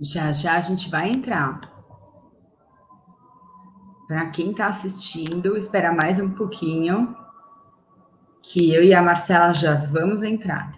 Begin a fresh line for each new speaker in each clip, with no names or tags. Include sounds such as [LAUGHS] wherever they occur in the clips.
Já já a gente vai entrar. Para quem está assistindo, espera mais um pouquinho, que eu e a Marcela já vamos entrar.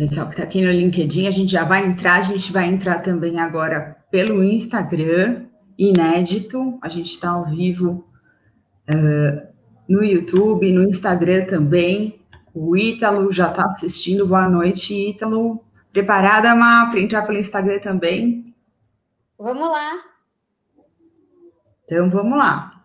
Pessoal que está aqui no LinkedIn, a gente já vai entrar, a gente vai entrar também agora pelo Instagram, inédito, a gente está ao vivo uh, no YouTube, no Instagram também. O Ítalo já está assistindo, boa noite, Ítalo. Preparada, Má, para entrar pelo Instagram também?
Vamos lá.
Então, vamos lá.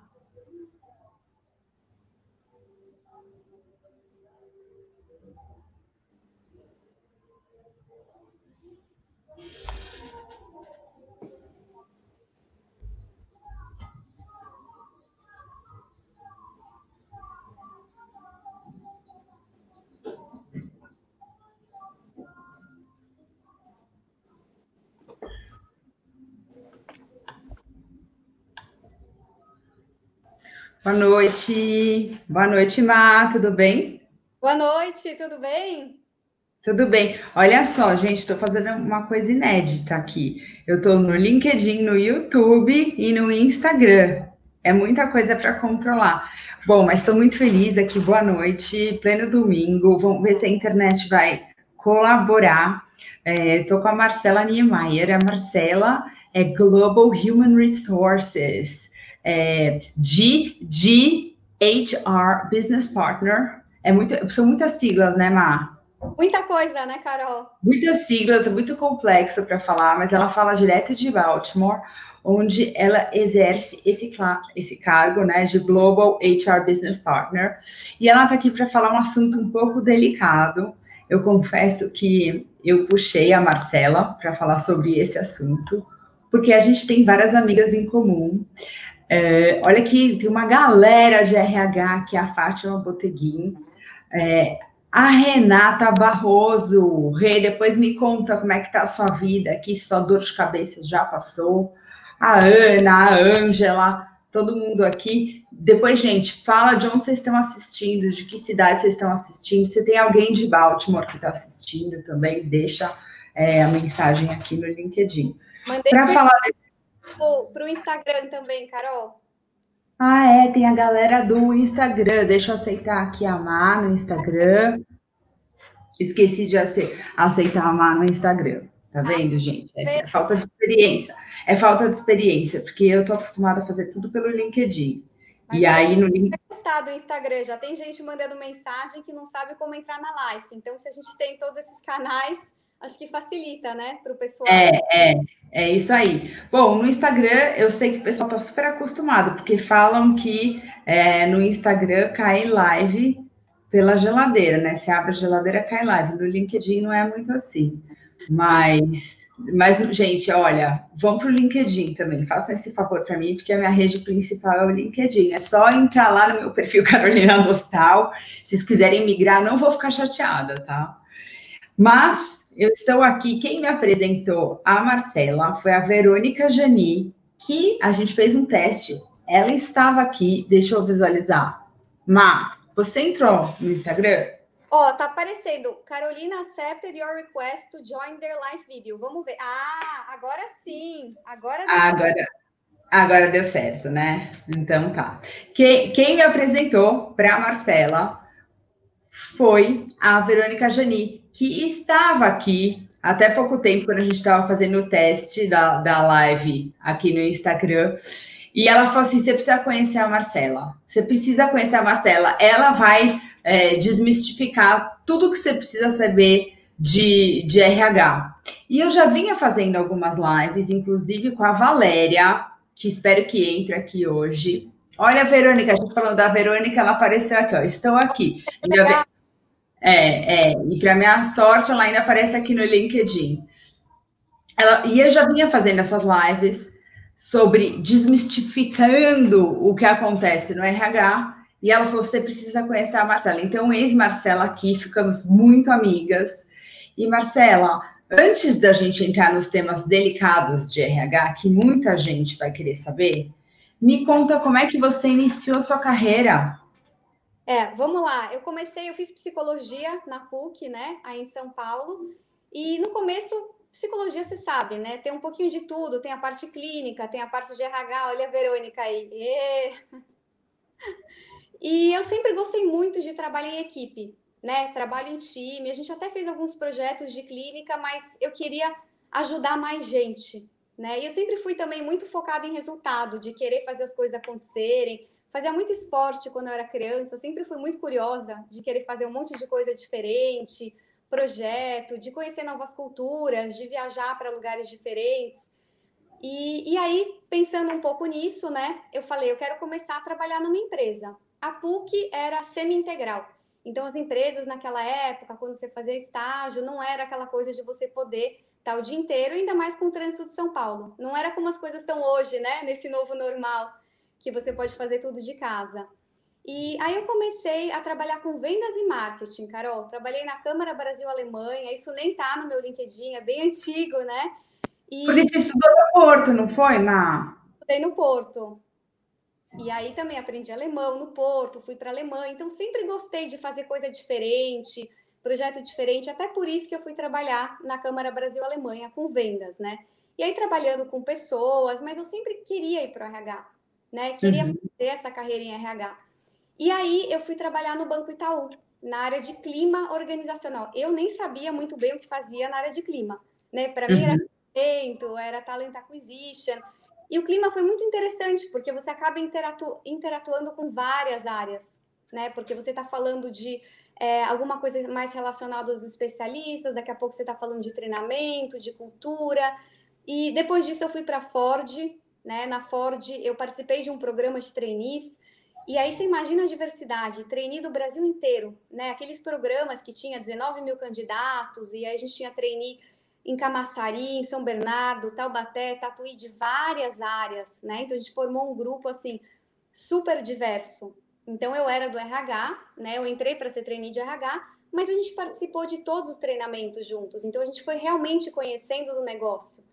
Boa noite. Boa noite, Má. Tudo bem?
Boa noite, tudo bem?
Tudo bem. Olha só, gente, estou fazendo uma coisa inédita aqui. Eu estou no LinkedIn, no YouTube e no Instagram. É muita coisa para controlar. Bom, mas estou muito feliz aqui. Boa noite, pleno domingo. Vamos ver se a internet vai colaborar. Estou é, com a Marcela Niemeyer. A Marcela é Global Human Resources é, GGHR Business Partner. É muito, são muitas siglas, né, Mar?
Muita coisa, né, Carol?
Muitas siglas, é muito complexo para falar, mas ela fala direto de Baltimore, onde ela exerce esse, esse cargo, né, de Global HR Business Partner. E ela está aqui para falar um assunto um pouco delicado. Eu confesso que eu puxei a Marcela para falar sobre esse assunto, porque a gente tem várias amigas em comum. É, olha que tem uma galera de RH, que é a Fátima Boteguin, é, a Renata Barroso, Rei, depois me conta como é que tá a sua vida aqui, sua dor de cabeça já passou, a Ana, a Ângela, todo mundo aqui. Depois, gente, fala de onde vocês estão assistindo, de que cidade vocês estão assistindo, se tem alguém de Baltimore que está assistindo também, deixa é, a mensagem aqui no LinkedIn.
Para falar para o Instagram também, Carol.
Ah, é, tem a galera do Instagram. Deixa eu aceitar aqui a Má no Instagram. Esqueci de aceitar a Má no Instagram. Tá vendo, gente? Essa é falta de experiência. É falta de experiência, porque eu tô acostumada a fazer tudo pelo LinkedIn. Mas e aí no
LinkedIn. do Instagram, já tem gente mandando mensagem que não sabe como entrar na live. Então, se a gente tem todos esses canais, acho que facilita, né, para o pessoal.
É, é, é isso aí. Bom, no Instagram eu sei que o pessoal está super acostumado, porque falam que é, no Instagram cai live pela geladeira, né? Se abre a geladeira, cai live. No LinkedIn não é muito assim. Mas, mas gente, olha, vão para o LinkedIn também. Façam esse favor para mim, porque a minha rede principal é o LinkedIn. É só entrar lá no meu perfil [LAUGHS] Carolina Dostal. Se vocês quiserem migrar, não vou ficar chateada, tá? Mas eu estou aqui, quem me apresentou a Marcela foi a Verônica Jani, que a gente fez um teste. Ela estava aqui, deixa eu visualizar. Ma, você entrou no Instagram?
Ó, oh, tá aparecendo. Carolina accepted your request to join their live video. Vamos ver. Ah, agora sim. Agora
deu agora, certo. agora deu certo, né? Então tá. Quem, quem me apresentou para a Marcela foi a Verônica Jani, que estava aqui até pouco tempo, quando a gente estava fazendo o teste da, da live aqui no Instagram. E ela falou assim: você precisa conhecer a Marcela. Você precisa conhecer a Marcela. Ela vai é, desmistificar tudo que você precisa saber de, de RH. E eu já vinha fazendo algumas lives, inclusive com a Valéria, que espero que entre aqui hoje. Olha a Verônica, a gente falou da Verônica, ela apareceu aqui, ó. Estou aqui. É, é, e para minha sorte, ela ainda aparece aqui no LinkedIn. Ela, e eu já vinha fazendo essas lives sobre desmistificando o que acontece no RH. E ela falou: você precisa conhecer a Marcela. Então, ex-Marcela aqui, ficamos muito amigas. E Marcela, antes da gente entrar nos temas delicados de RH, que muita gente vai querer saber, me conta como é que você iniciou sua carreira.
É, vamos lá. Eu comecei, eu fiz psicologia na PUC, né, aí em São Paulo. E no começo, psicologia, você sabe, né? Tem um pouquinho de tudo, tem a parte clínica, tem a parte de RH, olha a Verônica aí. E eu sempre gostei muito de trabalhar em equipe né? Trabalho em time. A gente até fez alguns projetos de clínica, mas eu queria ajudar mais gente, né? E eu sempre fui também muito focada em resultado, de querer fazer as coisas acontecerem. Fazia muito esporte quando eu era criança, sempre fui muito curiosa de querer fazer um monte de coisa diferente, projeto, de conhecer novas culturas, de viajar para lugares diferentes. E, e aí, pensando um pouco nisso, né, eu falei, eu quero começar a trabalhar numa empresa. A PUC era semi-integral. Então, as empresas naquela época, quando você fazia estágio, não era aquela coisa de você poder estar o dia inteiro, ainda mais com o trânsito de São Paulo. Não era como as coisas estão hoje, né? Nesse novo normal, que você pode fazer tudo de casa. E aí eu comecei a trabalhar com vendas e marketing, Carol. Trabalhei na Câmara Brasil-Alemanha, isso nem tá no meu LinkedIn, é bem [LAUGHS] antigo, né?
E... Por isso você estudou no Porto, não foi, Má?
Estudei no Porto. E aí também aprendi alemão no Porto, fui para a Alemanha, então sempre gostei de fazer coisa diferente, projeto diferente, até por isso que eu fui trabalhar na Câmara Brasil-Alemanha com vendas, né? E aí trabalhando com pessoas, mas eu sempre queria ir para o RH, né? Queria uhum. fazer essa carreira em RH. E aí eu fui trabalhar no Banco Itaú, na área de clima organizacional. Eu nem sabia muito bem o que fazia na área de clima, né? Para uhum. mim era evento, era talent acquisition, e o clima foi muito interessante, porque você acaba interatu interatuando com várias áreas, né? Porque você está falando de é, alguma coisa mais relacionada aos especialistas, daqui a pouco você está falando de treinamento, de cultura. E depois disso eu fui para a Ford, né? Na Ford eu participei de um programa de trainees. E aí você imagina a diversidade, trainee do Brasil inteiro, né? Aqueles programas que tinha 19 mil candidatos, e aí a gente tinha trainee em Camaçari, em São Bernardo, Taubaté, Tatuí, de várias áreas, né? Então a gente formou um grupo assim super diverso. Então eu era do RH, né? Eu entrei para ser trainee de RH, mas a gente participou de todos os treinamentos juntos. Então a gente foi realmente conhecendo do negócio,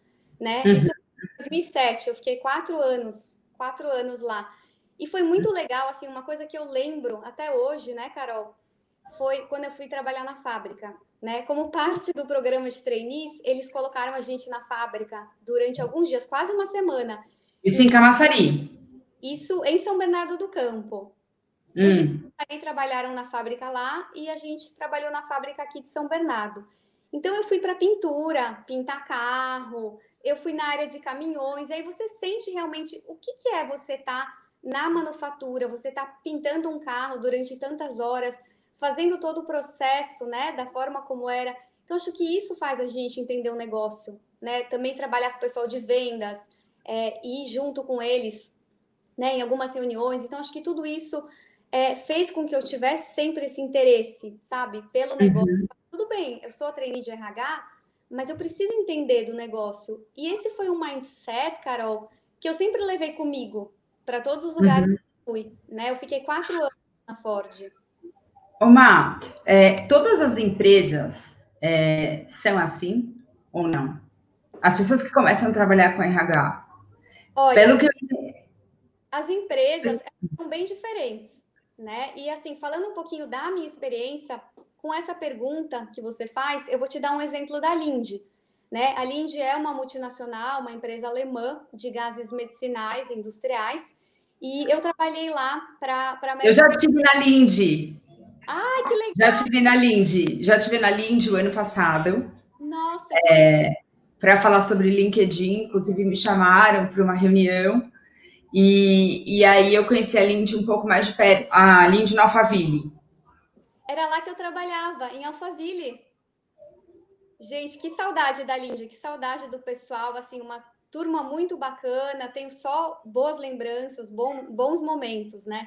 né? Uhum. Isso em 2007, eu fiquei quatro anos, quatro anos lá. E foi muito legal, assim, uma coisa que eu lembro até hoje, né, Carol? Foi quando eu fui trabalhar na fábrica. Né? Como parte do programa de trainees, eles colocaram a gente na fábrica durante alguns dias, quase uma semana.
Isso em Camaçari?
Isso em São Bernardo do Campo. Hum. Também trabalharam na fábrica lá e a gente trabalhou na fábrica aqui de São Bernardo. Então eu fui para pintura, pintar carro, eu fui na área de caminhões, e aí você sente realmente o que, que é você estar tá na manufatura, você está pintando um carro durante tantas horas, fazendo todo o processo, né, da forma como era. Então, acho que isso faz a gente entender o negócio, né? Também trabalhar com o pessoal de vendas, é, ir junto com eles, né, em algumas reuniões. Então, acho que tudo isso é, fez com que eu tivesse sempre esse interesse, sabe, pelo negócio. Uhum. Tudo bem, eu sou a trainee de RH, mas eu preciso entender do negócio. E esse foi um mindset, Carol, que eu sempre levei comigo para todos os lugares uhum. que eu fui, né? Eu fiquei quatro anos na Ford.
Omar, é, todas as empresas é, são assim ou não? As pessoas que começam a trabalhar com RH.
Olha, pelo que as empresas são bem diferentes, né? E assim, falando um pouquinho da minha experiência com essa pergunta que você faz, eu vou te dar um exemplo da Linde. Né? A Linde é uma multinacional, uma empresa alemã de gases medicinais industriais, e eu trabalhei lá para.
Eu já estive na Linde.
Ai, que legal!
Já tive na Lindy, já tive na Lindy o ano passado.
Nossa!
É, para falar sobre LinkedIn, inclusive me chamaram para uma reunião. E, e aí eu conheci a Lindy um pouco mais de perto, a Lindy no Alphaville.
Era lá que eu trabalhava, em Alphaville. Gente, que saudade da Lindy, que saudade do pessoal, assim, uma turma muito bacana, tenho só boas lembranças, bom, bons momentos, né?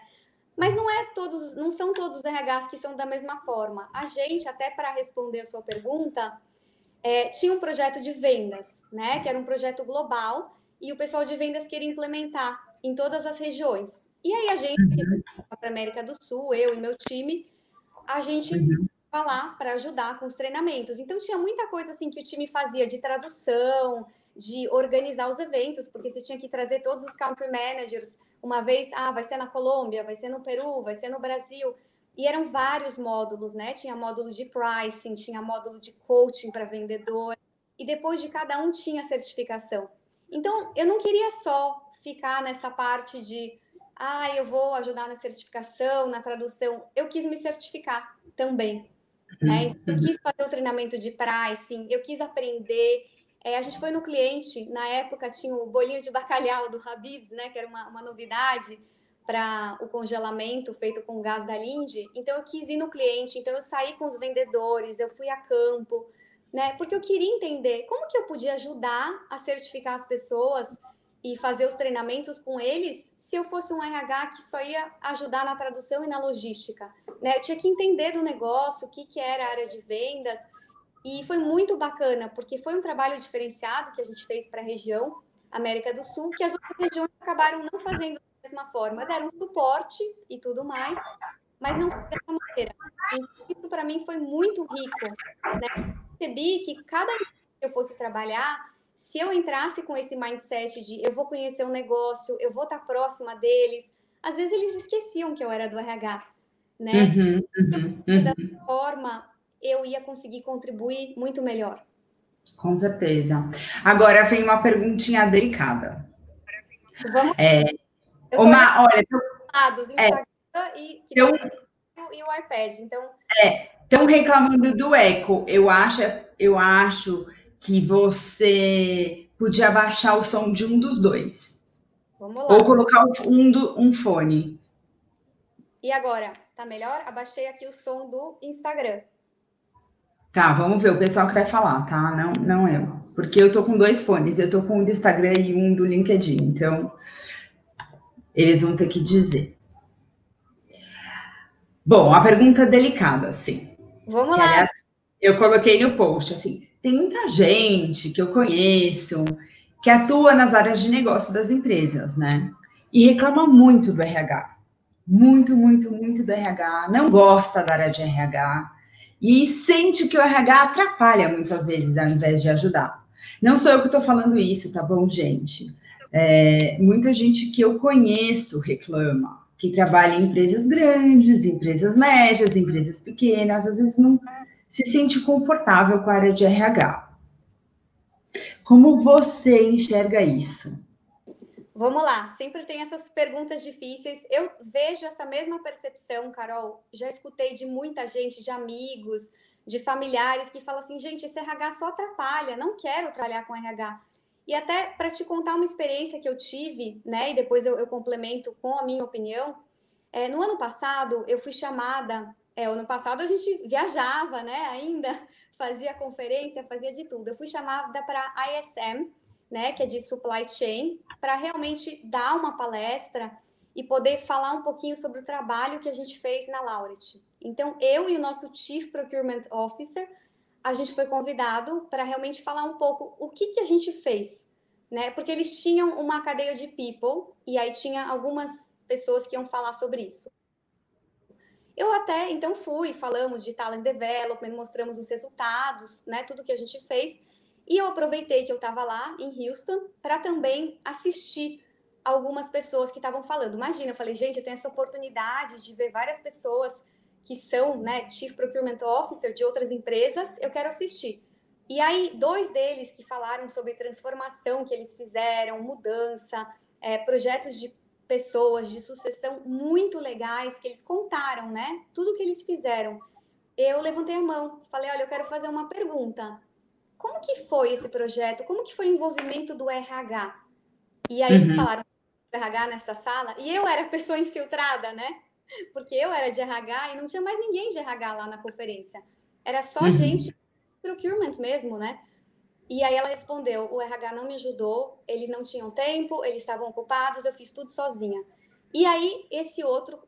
Mas não é todos, não são todos os RHs que são da mesma forma. A gente, até para responder a sua pergunta, é, tinha um projeto de vendas, né? Que era um projeto global e o pessoal de vendas queria implementar em todas as regiões. E aí a gente, uhum. para América do Sul, eu e meu time, a gente uhum. lá para ajudar com os treinamentos. Então tinha muita coisa assim que o time fazia de tradução, de organizar os eventos, porque você tinha que trazer todos os country managers uma vez, ah, vai ser na Colômbia, vai ser no Peru, vai ser no Brasil. E eram vários módulos, né? Tinha módulo de pricing, tinha módulo de coaching para vendedor, e depois de cada um tinha certificação. Então, eu não queria só ficar nessa parte de, ah, eu vou ajudar na certificação, na tradução. Eu quis me certificar também. Né? Uhum. Eu quis fazer o treinamento de pricing, eu quis aprender, é, a gente foi no cliente, na época tinha o bolinho de bacalhau do Habib's, né, que era uma, uma novidade para o congelamento feito com gás da Linde. Então eu quis ir no cliente, então eu saí com os vendedores, eu fui a campo, né, porque eu queria entender como que eu podia ajudar a certificar as pessoas e fazer os treinamentos com eles se eu fosse um RH que só ia ajudar na tradução e na logística. Né? Eu tinha que entender do negócio, o que, que era a área de vendas, e foi muito bacana, porque foi um trabalho diferenciado que a gente fez para a região América do Sul, que as outras regiões acabaram não fazendo da mesma forma. Deram suporte e tudo mais, mas não dessa maneira. Então, isso para mim foi muito rico. Né? Percebi que cada que eu fosse trabalhar, se eu entrasse com esse mindset de eu vou conhecer o um negócio, eu vou estar próxima deles, às vezes eles esqueciam que eu era do RH, né? Uhum, uhum, uhum. Da forma, eu ia conseguir contribuir muito melhor.
Com certeza. Agora vem uma perguntinha delicada.
Vamos.
É, uma, olha, tô,
Instagram é, e, então, e o iPad. Então.
Estão reclamando do eco. Eu acho, eu acho que você podia baixar o som de um dos dois.
Vamos lá.
Ou colocar um, do, um fone.
E agora? Tá melhor? Abaixei aqui o som do Instagram.
Tá, vamos ver o pessoal que vai falar, tá? Não, não eu. Porque eu tô com dois fones, eu tô com um do Instagram e um do LinkedIn, então eles vão ter que dizer. Bom, a pergunta é delicada, sim.
Vamos que, lá. Aliás,
eu coloquei no post, assim, tem muita gente que eu conheço que atua nas áreas de negócio das empresas, né? E reclama muito do RH. Muito, muito, muito do RH. Não gosta da área de RH e sente que o RH atrapalha muitas vezes ao invés de ajudar. Não sou eu que estou falando isso, tá bom, gente? É, muita gente que eu conheço reclama, que trabalha em empresas grandes, empresas médias, empresas pequenas, às vezes não se sente confortável com a área de RH. Como você enxerga isso?
Vamos lá, sempre tem essas perguntas difíceis. Eu vejo essa mesma percepção, Carol. Já escutei de muita gente, de amigos, de familiares que falam assim: gente, esse RH só atrapalha, não quero trabalhar com RH. E até para te contar uma experiência que eu tive, né, e depois eu, eu complemento com a minha opinião. É, no ano passado, eu fui chamada. É, ano passado a gente viajava, né, ainda, [LAUGHS] fazia conferência, fazia de tudo. Eu fui chamada para a ISM, né, que é de supply chain, para realmente dar uma palestra e poder falar um pouquinho sobre o trabalho que a gente fez na Laureate. Então, eu e o nosso Chief Procurement Officer, a gente foi convidado para realmente falar um pouco o que, que a gente fez, né? Porque eles tinham uma cadeia de people e aí tinha algumas pessoas que iam falar sobre isso. Eu até então fui, falamos de talent development, mostramos os resultados, né? Tudo que a gente fez. E eu aproveitei que eu estava lá em Houston para também assistir algumas pessoas que estavam falando. Imagina, eu falei, gente, eu tenho essa oportunidade de ver várias pessoas que são, né, Chief Procurement Officer de outras empresas, eu quero assistir. E aí, dois deles que falaram sobre transformação que eles fizeram, mudança, é, projetos de pessoas, de sucessão muito legais que eles contaram, né? Tudo que eles fizeram. Eu levantei a mão, falei, olha, eu quero fazer uma pergunta. Como que foi esse projeto? Como que foi o envolvimento do RH? E aí uhum. eles falaram do RH nessa sala, e eu era a pessoa [LAUGHS] infiltrada, né? porque eu era de RH e não tinha mais ninguém de RH lá na conferência. Era só uhum. gente procurement mesmo, né? E aí ela respondeu: o RH não me ajudou, eles não tinham tempo, eles estavam ocupados, eu fiz tudo sozinha. E aí esse outro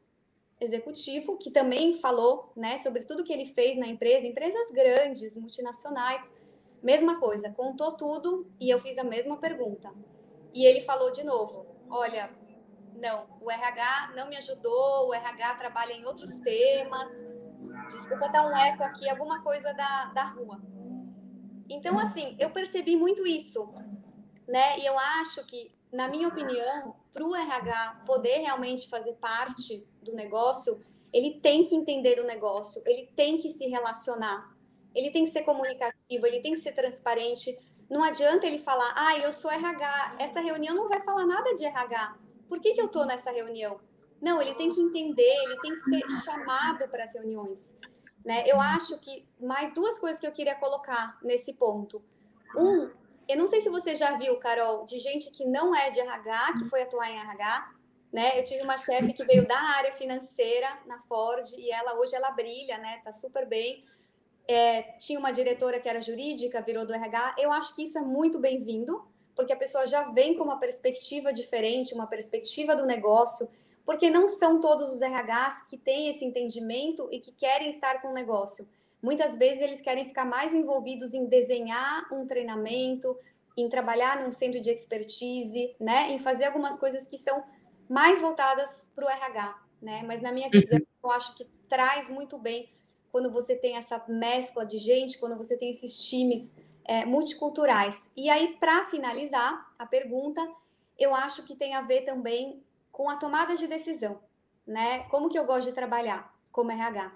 executivo que também falou, né, sobre tudo que ele fez na empresa, empresas grandes, multinacionais, mesma coisa, contou tudo e eu fiz a mesma pergunta. E ele falou de novo: olha, não, o RH não me ajudou, o RH trabalha em outros temas. Desculpa dar um eco aqui, alguma coisa da, da rua. Então, assim, eu percebi muito isso, né? E eu acho que, na minha opinião, para o RH poder realmente fazer parte do negócio, ele tem que entender o negócio, ele tem que se relacionar, ele tem que ser comunicativo, ele tem que ser transparente. Não adianta ele falar, ah, eu sou RH, essa reunião não vai falar nada de RH. Por que, que eu estou nessa reunião? Não, ele tem que entender, ele tem que ser chamado para as reuniões. Né? Eu acho que mais duas coisas que eu queria colocar nesse ponto. Um, eu não sei se você já viu, Carol, de gente que não é de RH, que foi atuar em RH, né? Eu tive uma chefe que veio da área financeira na Ford e ela hoje ela brilha, né? Tá super bem. É, tinha uma diretora que era jurídica, virou do RH. Eu acho que isso é muito bem-vindo, porque a pessoa já vem com uma perspectiva diferente, uma perspectiva do negócio porque não são todos os RHs que têm esse entendimento e que querem estar com o negócio. Muitas vezes eles querem ficar mais envolvidos em desenhar um treinamento, em trabalhar num centro de expertise, né, em fazer algumas coisas que são mais voltadas para o RH, né? Mas na minha visão, uhum. eu acho que traz muito bem quando você tem essa mescla de gente, quando você tem esses times é, multiculturais. E aí, para finalizar a pergunta, eu acho que tem a ver também com a tomada de decisão, né? Como que eu gosto de trabalhar como RH?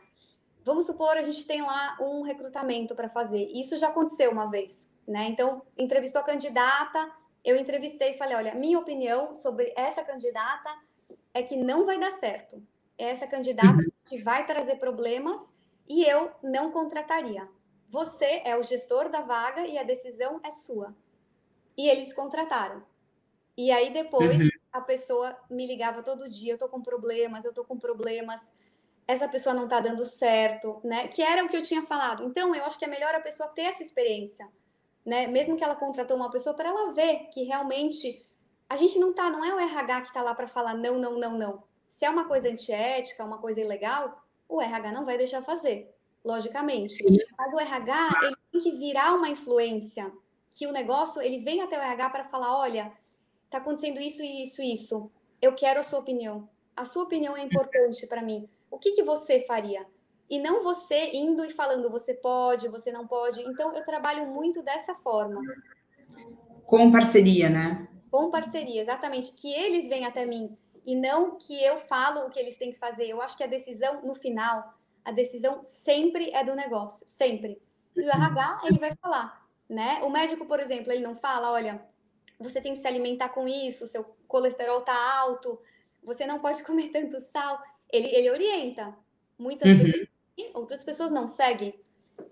Vamos supor a gente tem lá um recrutamento para fazer. Isso já aconteceu uma vez, né? Então, entrevistou a candidata, eu entrevistei e falei, olha, minha opinião sobre essa candidata é que não vai dar certo. É essa candidata uhum. que vai trazer problemas e eu não contrataria. Você é o gestor da vaga e a decisão é sua. E eles contrataram. E aí depois uhum a pessoa me ligava todo dia, eu tô com problemas, eu tô com problemas, essa pessoa não tá dando certo, né? Que era o que eu tinha falado. Então, eu acho que é melhor a pessoa ter essa experiência, né? Mesmo que ela contratou uma pessoa para ela ver que realmente a gente não tá, não é o RH que tá lá para falar não, não, não, não. Se é uma coisa antiética, uma coisa ilegal, o RH não vai deixar fazer, logicamente. Sim. Mas o RH, ele tem que virar uma influência, que o negócio, ele vem até o RH para falar, olha, está acontecendo isso, isso, isso. Eu quero a sua opinião. A sua opinião é importante para mim. O que, que você faria? E não você indo e falando, você pode, você não pode. Então, eu trabalho muito dessa forma.
Com parceria, né?
Com parceria, exatamente. Que eles venham até mim e não que eu falo o que eles têm que fazer. Eu acho que a decisão, no final, a decisão sempre é do negócio, sempre. E o RH, ele vai falar, né? O médico, por exemplo, ele não fala, olha, você tem que se alimentar com isso, seu colesterol está alto, você não pode [LAUGHS] comer tanto sal. Ele, ele orienta. Muitas uhum. pessoas, outras pessoas não seguem.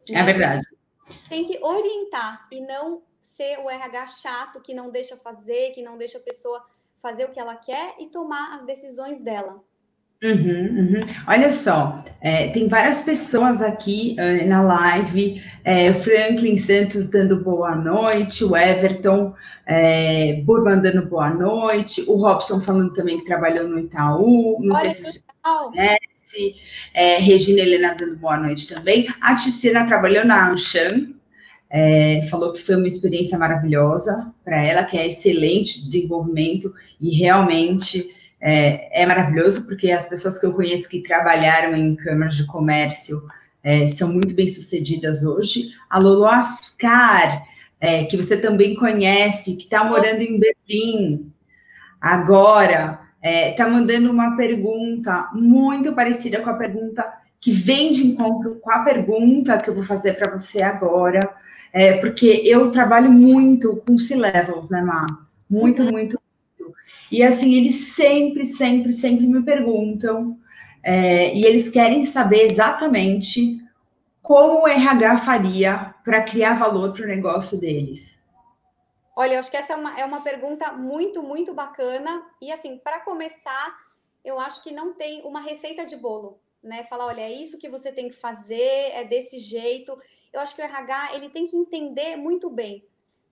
Né? É verdade.
Tem que orientar e não ser o RH chato que não deixa fazer, que não deixa a pessoa fazer o que ela quer e tomar as decisões dela.
Uhum, uhum. Olha só, é, tem várias pessoas aqui uh, na live, é, Franklin Santos dando boa noite, o Everton é, Burman dando boa noite, o Robson falando também que trabalhou no Itaú, não Olha, sei se conhece, é, Regina Helena dando boa noite também, a Ticina trabalhou na Anshan, é, falou que foi uma experiência maravilhosa para ela, que é excelente desenvolvimento e realmente é, é, maravilhoso, porque as pessoas que eu conheço que trabalharam em câmaras de comércio é, são muito bem sucedidas hoje. A Lolo Ascar, é, que você também conhece, que está morando em Berlim agora, está é, mandando uma pergunta muito parecida com a pergunta que vem de encontro com a pergunta que eu vou fazer para você agora, é, porque eu trabalho muito com C-Levels, né, Má? Muito, muito e assim, eles sempre, sempre, sempre me perguntam, é, e eles querem saber exatamente como o RH faria para criar valor para o negócio deles.
Olha, eu acho que essa é uma, é uma pergunta muito, muito bacana. E assim, para começar, eu acho que não tem uma receita de bolo, né? Falar, olha, é isso que você tem que fazer, é desse jeito. Eu acho que o RH ele tem que entender muito bem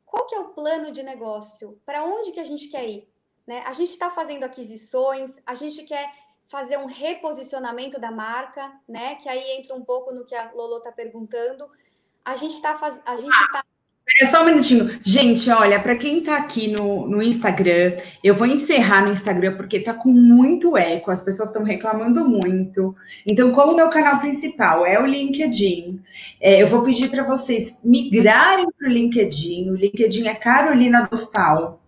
qual que é o plano de negócio, para onde que a gente quer ir, né? A gente está fazendo aquisições, a gente quer fazer um reposicionamento da marca, né? Que aí entra um pouco no que a Lolo está perguntando. A gente está faz... a gente está
é só um minutinho. Gente, olha, para quem está aqui no, no Instagram, eu vou encerrar no Instagram porque está com muito eco, as pessoas estão reclamando muito. Então, como o meu canal principal é o LinkedIn, é, eu vou pedir para vocês migrarem para o LinkedIn. O LinkedIn é Carolina Dostal.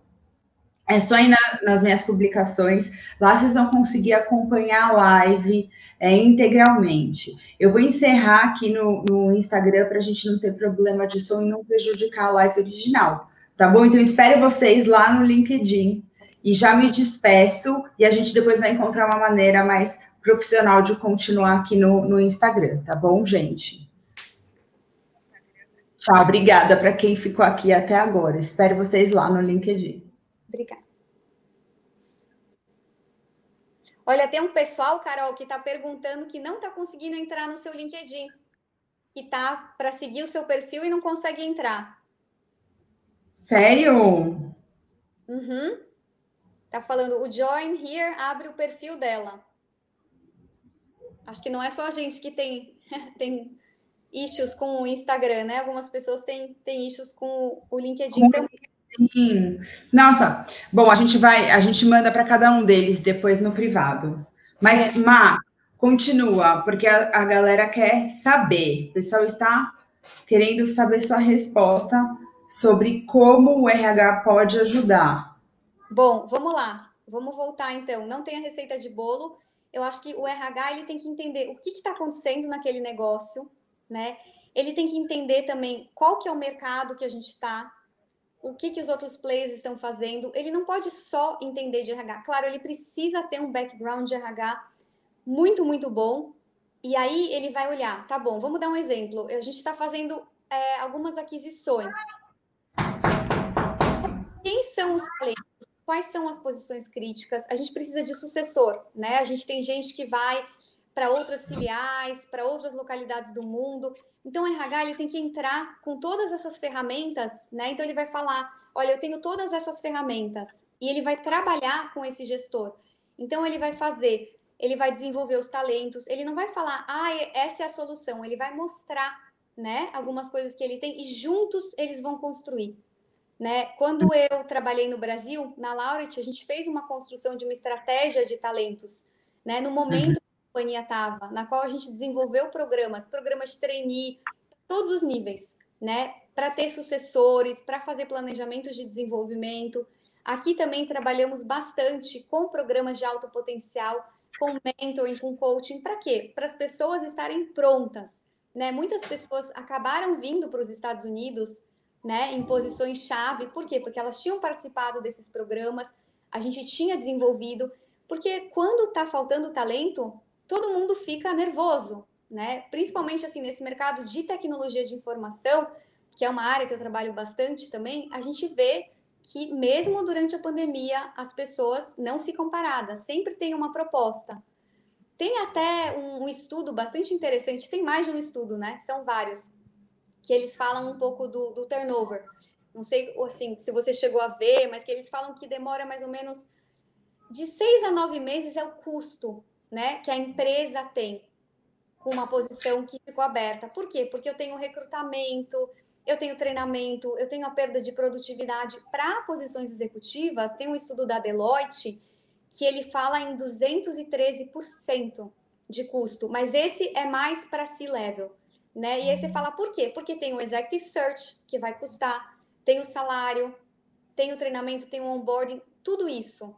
É só ir na, nas minhas publicações, lá vocês vão conseguir acompanhar a live é, integralmente. Eu vou encerrar aqui no, no Instagram para a gente não ter problema de som e não prejudicar a live original, tá bom? Então, espero vocês lá no LinkedIn e já me despeço e a gente depois vai encontrar uma maneira mais profissional de continuar aqui no, no Instagram, tá bom, gente? Tchau, obrigada para quem ficou aqui até agora. Espero vocês lá no LinkedIn.
Obrigada. Olha, tem um pessoal, Carol, que está perguntando que não está conseguindo entrar no seu LinkedIn. Que tá para seguir o seu perfil e não consegue entrar.
Sério?
Uhum. Tá falando, o Join Here abre o perfil dela. Acho que não é só a gente que tem, [LAUGHS] tem issues com o Instagram, né? Algumas pessoas têm, têm issues com o LinkedIn com também.
Sim. Nossa, bom, a gente vai, a gente manda para cada um deles depois no privado. Mas, é. Má, continua, porque a, a galera quer saber. O pessoal está querendo saber sua resposta sobre como o RH pode ajudar.
Bom, vamos lá. Vamos voltar então. Não tem a receita de bolo. Eu acho que o RH ele tem que entender o que está acontecendo naquele negócio, né? Ele tem que entender também qual que é o mercado que a gente está, o que, que os outros players estão fazendo. Ele não pode só entender de RH. Claro, ele precisa ter um background de RH muito, muito bom. E aí ele vai olhar, tá bom, vamos dar um exemplo. A gente está fazendo é, algumas aquisições. Quem são os talentos? Quais são as posições críticas? A gente precisa de sucessor, né? A gente tem gente que vai para outras filiais, para outras localidades do mundo. Então, o RH ele tem que entrar com todas essas ferramentas, né? Então, ele vai falar: olha, eu tenho todas essas ferramentas, e ele vai trabalhar com esse gestor. Então, ele vai fazer, ele vai desenvolver os talentos, ele não vai falar, ah, essa é a solução, ele vai mostrar, né, algumas coisas que ele tem, e juntos eles vão construir. Né? Quando eu trabalhei no Brasil, na Lauret, a gente fez uma construção de uma estratégia de talentos. Né? No momento companhia estava, na qual a gente desenvolveu programas, programas de trainee, todos os níveis, né? Para ter sucessores, para fazer planejamentos de desenvolvimento. Aqui também trabalhamos bastante com programas de alto potencial, com mentoring, com coaching. Para quê? Para as pessoas estarem prontas. Né? Muitas pessoas acabaram vindo para os Estados Unidos né, em posições chave. Por quê? Porque elas tinham participado desses programas, a gente tinha desenvolvido. Porque quando está faltando talento, todo mundo fica nervoso, né? Principalmente assim nesse mercado de tecnologia de informação, que é uma área que eu trabalho bastante também, a gente vê que mesmo durante a pandemia as pessoas não ficam paradas, sempre tem uma proposta. Tem até um, um estudo bastante interessante, tem mais de um estudo, né? São vários, que eles falam um pouco do, do turnover. Não sei assim, se você chegou a ver, mas que eles falam que demora mais ou menos de seis a nove meses é o custo né, que a empresa tem com uma posição que ficou aberta. Por quê? Porque eu tenho recrutamento, eu tenho treinamento, eu tenho a perda de produtividade para posições executivas. Tem um estudo da Deloitte que ele fala em 213% de custo, mas esse é mais para C-level, né? E aí você fala por quê? Porque tem o executive search que vai custar, tem o salário, tem o treinamento, tem o onboarding, tudo isso,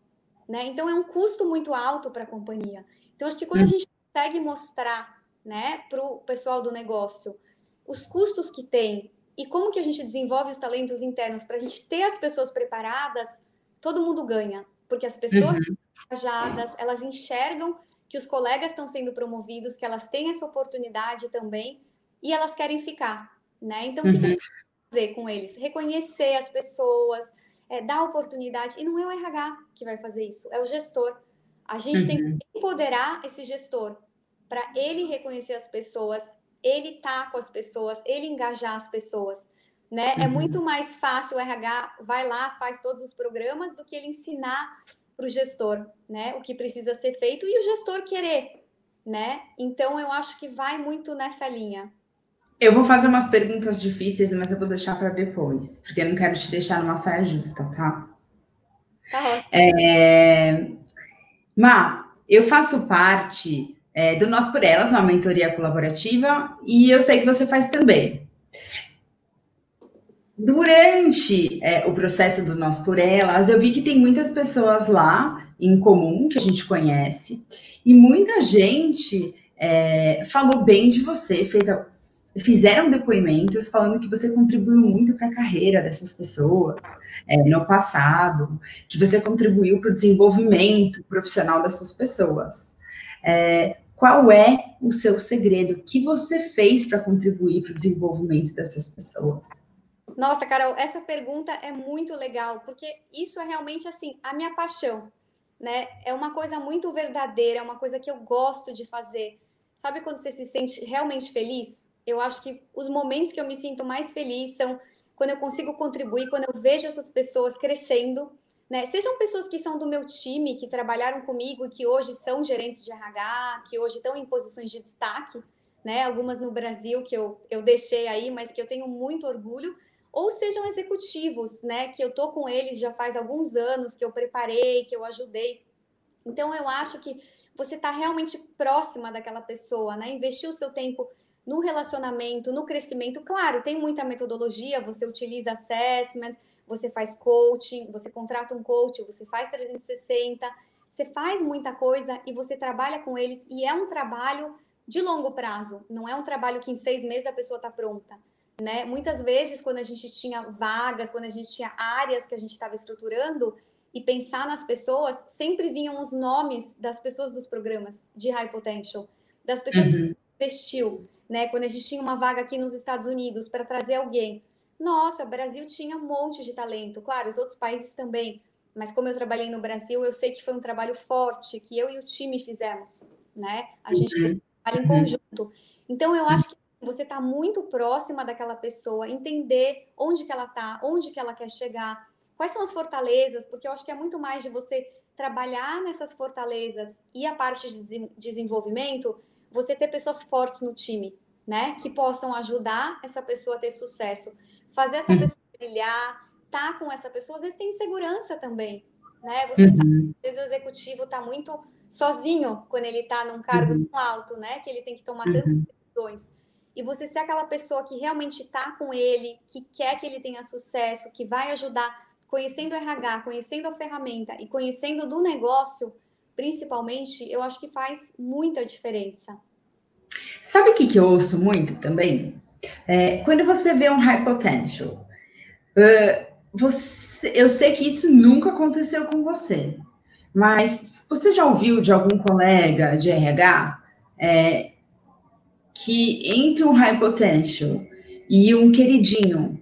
né? Então é um custo muito alto para a companhia. Então, acho que quando a hum. gente consegue mostrar né, para o pessoal do negócio os custos que tem e como que a gente desenvolve os talentos internos para a gente ter as pessoas preparadas, todo mundo ganha. Porque as pessoas uhum. engajadas, elas enxergam que os colegas estão sendo promovidos, que elas têm essa oportunidade também e elas querem ficar, né? Então, uhum. o que a gente vai fazer com eles? Reconhecer as pessoas, é, dar oportunidade. E não é o RH que vai fazer isso, é o gestor. A gente uhum. tem que empoderar esse gestor para ele reconhecer as pessoas, ele tá com as pessoas, ele engajar as pessoas. Né? É uhum. É muito mais fácil o RH vai lá, faz todos os programas, do que ele ensinar para o gestor né, o que precisa ser feito e o gestor querer. Né? Então, eu acho que vai muito nessa linha.
Eu vou fazer umas perguntas difíceis, mas eu vou deixar para depois, porque eu não quero te deixar numa saia justa, tá?
Tá ótimo.
É... Má, eu faço parte é, do Nós por Elas, uma mentoria colaborativa, e eu sei que você faz também. Durante é, o processo do Nós por Elas, eu vi que tem muitas pessoas lá em comum que a gente conhece, e muita gente é, falou bem de você, fez fizeram depoimentos falando que você contribuiu muito para a carreira dessas pessoas é, no passado, que você contribuiu para o desenvolvimento profissional dessas pessoas. É, qual é o seu segredo? O que você fez para contribuir para o desenvolvimento dessas pessoas?
Nossa, Carol, essa pergunta é muito legal, porque isso é realmente assim a minha paixão, né? É uma coisa muito verdadeira, é uma coisa que eu gosto de fazer. Sabe quando você se sente realmente feliz? Eu acho que os momentos que eu me sinto mais feliz são quando eu consigo contribuir, quando eu vejo essas pessoas crescendo, né? Sejam pessoas que são do meu time, que trabalharam comigo, que hoje são gerentes de RH, que hoje estão em posições de destaque, né? Algumas no Brasil que eu, eu deixei aí, mas que eu tenho muito orgulho, ou sejam executivos, né? Que eu tô com eles já faz alguns anos, que eu preparei, que eu ajudei. Então eu acho que você está realmente próxima daquela pessoa, né? Investir o seu tempo no relacionamento, no crescimento. Claro, tem muita metodologia, você utiliza assessment, você faz coaching, você contrata um coach, você faz 360, você faz muita coisa e você trabalha com eles e é um trabalho de longo prazo, não é um trabalho que em seis meses a pessoa está pronta. Né? Muitas vezes, quando a gente tinha vagas, quando a gente tinha áreas que a gente estava estruturando e pensar nas pessoas, sempre vinham os nomes das pessoas dos programas de High Potential, das pessoas uhum. que investiu, né? Quando a gente tinha uma vaga aqui nos Estados Unidos para trazer alguém. Nossa, o Brasil tinha um monte de talento. Claro, os outros países também. Mas como eu trabalhei no Brasil, eu sei que foi um trabalho forte que eu e o time fizemos, né? A gente uhum. trabalha em conjunto. Então, eu acho que você está muito próxima daquela pessoa, entender onde que ela está, onde que ela quer chegar, quais são as fortalezas, porque eu acho que é muito mais de você trabalhar nessas fortalezas e a parte de desenvolvimento, você ter pessoas fortes no time, né? Que possam ajudar essa pessoa a ter sucesso, fazer essa uhum. pessoa brilhar, tá com essa pessoa, às vezes tem insegurança também, né? Você uhum. sabe, às vezes o executivo tá muito sozinho quando ele tá num cargo uhum. tão alto, né? Que ele tem que tomar tantas uhum. decisões. E você ser aquela pessoa que realmente tá com ele, que quer que ele tenha sucesso, que vai ajudar, conhecendo o RH, conhecendo a ferramenta e conhecendo do negócio, principalmente, eu acho que faz muita diferença.
Sabe o que, que eu ouço muito também? É, quando você vê um high potential, uh, você, eu sei que isso nunca aconteceu com você, mas você já ouviu de algum colega de RH é, que entre um high potential e um queridinho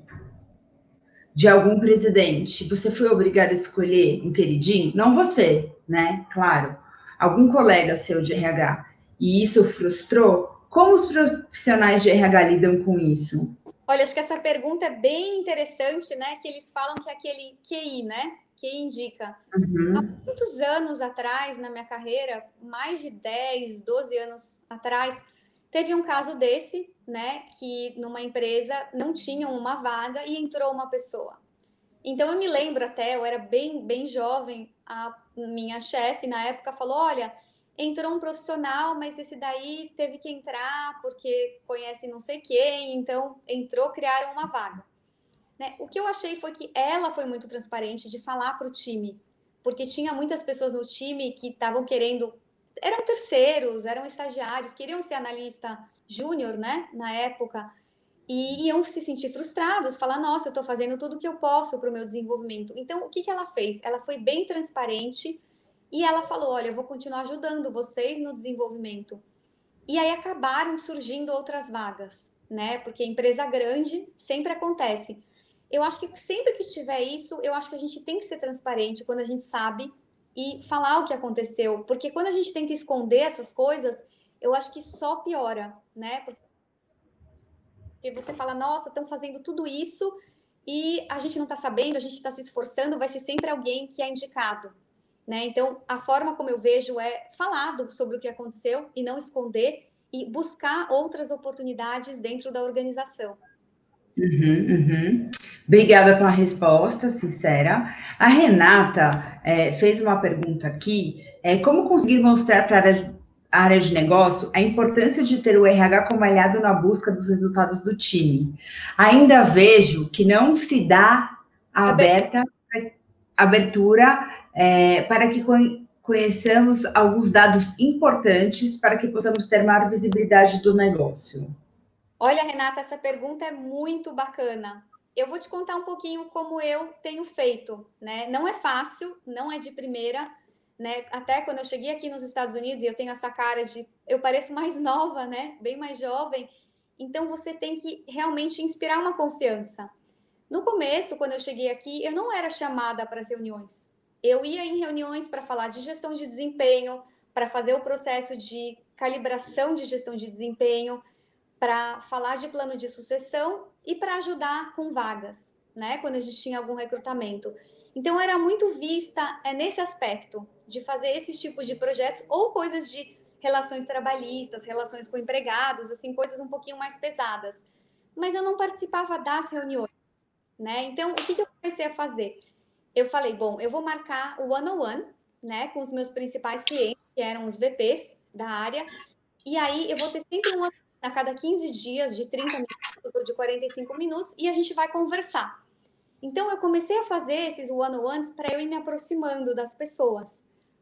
de algum presidente, você foi obrigado a escolher um queridinho? Não você, né? Claro, algum colega seu de RH, e isso frustrou? Como os profissionais de RH lidam com isso?
Olha, acho que essa pergunta é bem interessante, né? Que eles falam que é aquele QI, né? Que indica. Uhum. Há muitos anos atrás, na minha carreira, mais de 10, 12 anos atrás, teve um caso desse, né? Que numa empresa não tinham uma vaga e entrou uma pessoa. Então eu me lembro até, eu era bem, bem jovem, a minha chefe na época falou: olha, entrou um profissional, mas esse daí teve que entrar porque conhece não sei quem, então entrou, criaram uma vaga. Né? O que eu achei foi que ela foi muito transparente de falar para o time, porque tinha muitas pessoas no time que estavam querendo, eram terceiros, eram estagiários, queriam ser analista júnior, né, na época, e iam se sentir frustrados, falar, nossa, eu estou fazendo tudo o que eu posso para o meu desenvolvimento. Então, o que, que ela fez? Ela foi bem transparente, e ela falou: Olha, eu vou continuar ajudando vocês no desenvolvimento. E aí acabaram surgindo outras vagas, né? Porque empresa grande sempre acontece. Eu acho que sempre que tiver isso, eu acho que a gente tem que ser transparente quando a gente sabe e falar o que aconteceu, porque quando a gente tenta esconder essas coisas, eu acho que só piora, né? Porque você fala, nossa, estão fazendo tudo isso e a gente não está sabendo, a gente está se esforçando, vai ser sempre alguém que é indicado, né? Então, a forma como eu vejo é falar sobre o que aconteceu e não esconder e buscar outras oportunidades dentro da organização.
Uhum, uhum. Obrigada pela resposta sincera. A Renata é, fez uma pergunta aqui: é, como conseguir mostrar para a área de negócio a importância de ter o RH como aliado na busca dos resultados do time? Ainda vejo que não se dá aberta abertura é, para que conheçamos alguns dados importantes para que possamos ter maior visibilidade do negócio.
Olha, Renata, essa pergunta é muito bacana. Eu vou te contar um pouquinho como eu tenho feito, né? Não é fácil, não é de primeira, né? Até quando eu cheguei aqui nos Estados Unidos eu tenho essa cara de eu pareço mais nova, né? Bem mais jovem. Então você tem que realmente inspirar uma confiança. No começo, quando eu cheguei aqui, eu não era chamada para as reuniões. Eu ia em reuniões para falar de gestão de desempenho, para fazer o processo de calibração de gestão de desempenho, para falar de plano de sucessão e para ajudar com vagas, né? Quando a gente tinha algum recrutamento. Então era muito vista é, nesse aspecto de fazer esses tipos de projetos ou coisas de relações trabalhistas, relações com empregados, assim, coisas um pouquinho mais pesadas. Mas eu não participava das reuniões, né? Então, o que, que eu comecei a fazer? Eu falei, bom, eu vou marcar o one-on-one, né, com os meus principais clientes, que eram os VPs da área, e aí eu vou ter sempre um a cada 15 dias, de 30 minutos ou de 45 minutos, e a gente vai conversar. Então, eu comecei a fazer esses one-on-ones para eu ir me aproximando das pessoas,